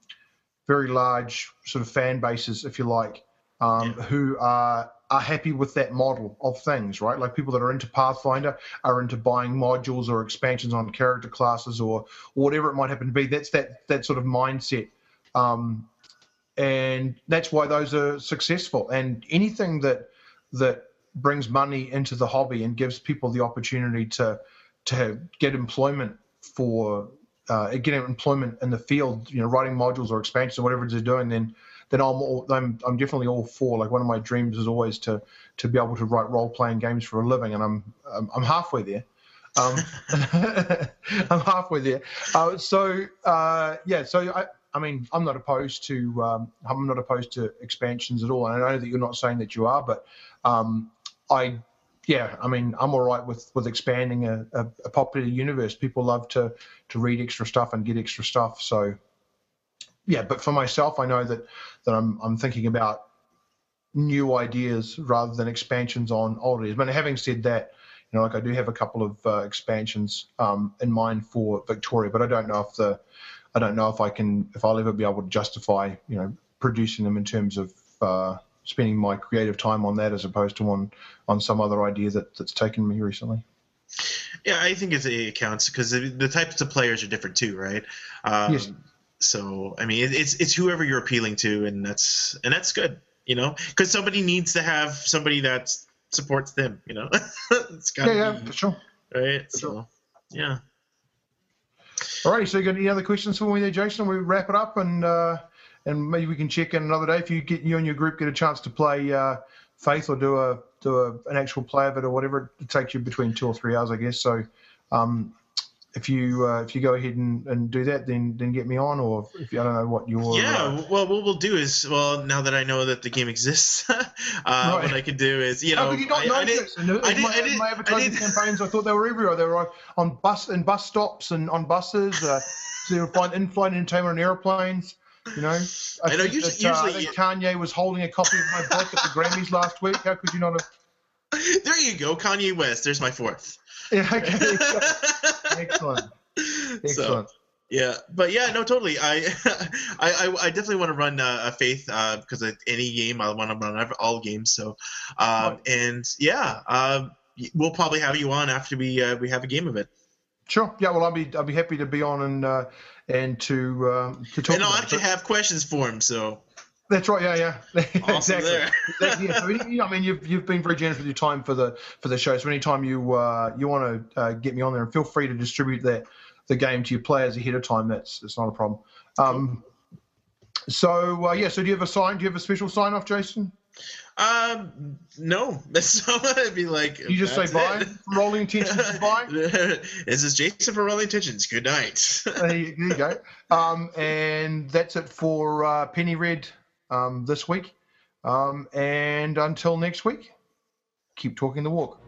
very large sort of fan bases, if you like, um, who are are happy with that model of things, right? Like people that are into Pathfinder are into buying modules or expansions on character classes or, whatever it might happen to be. That's that that sort of mindset, um, and that's why those are successful. And anything that that brings money into the hobby and gives people the opportunity to to get employment for uh, getting employment in the field, you know, writing modules or expansions or whatever it is they're doing, then then I'm, all, I'm I'm definitely all for. Like one of my dreams is always to to be able to write role playing games for a living, and I'm I'm, I'm halfway there. Um, I'm halfway there. Uh, so uh, yeah, so I. I mean, I'm not opposed to um, I'm not opposed to expansions at all, and I know that you're not saying that you are, but um, I yeah, I mean, I'm all right with with expanding a, a, a popular universe. People love to to read extra stuff and get extra stuff. So, yeah, but for myself, I know that that I'm I'm thinking about new ideas rather than expansions on old ideas. But having said that, you know, like I do have a couple of uh, expansions um, in mind for Victoria, but I don't know if the I don't know if I can if I'll ever be able to justify you know producing them in terms of uh, spending my creative time on that as opposed to on on some other idea that that's taken me recently. Yeah, I think it counts because the, the types of players are different too, right? Um, Yes. So I mean, it, it's it's whoever you're appealing to, and that's and that's good, you know, because somebody needs to have somebody that supports them, you know. it's got Yeah, yeah, be for sure. right. for So sure. yeah. All right, so you got any other questions for me there, Jason? We wrap it up and uh, and maybe we can check in another day if you get you and your group get a chance to play uh, Faith or do a do a, an actual play of it or whatever. It takes you between two or three hours, I guess. So um, if you uh, if you go ahead and, and do that, then then get me on, or if you, I don't know what your yeah. Uh, well, what we'll do is well now that I know that the game exists, uh, right. what I can do is you know. How could you not I, know I this? Did, I did, my, I did, my advertising I campaigns, I thought they were everywhere. They were on, on bus and bus stops and on buses. Uh, so you'll find in-flight entertainment on airplanes. You know, I, I know. Usually, that, uh, usually Kanye was holding a copy of my book at the Grammys last week. How could you not have? There you go, Kanye West. There's my fourth. Yeah. Okay. Excellent. Excellent. So, yeah, but yeah, no, totally. I, I, I definitely want to run uh, a Faith uh, because any game I want to run all games. So, um, and yeah, um, we'll probably have you on after we uh, we have a game of it. Sure. Yeah. Well, I'll be I'll be happy to be on and uh, and to um, to talk. And I'll actually have questions for him. So. That's right. Yeah, yeah. Awesome exactly. Exactly. Yeah. So, you know, I mean, you've you've been very generous with your time for the for the show. So anytime you uh, you want to uh, get me on there, and feel free to distribute that the game to your players ahead of time. That's that's not a problem. Um, so uh, yeah. So do you have a sign? Do you have a special sign off, Jason? Um, no. So I'd be like, you just say bye. it. Rolling intentions, bye. this is Jason for Rolling Intentions. Good night. there, you, there you go. Um, and that's it for uh, Penny Red um, this week. Um, and until next week, keep talking the walk.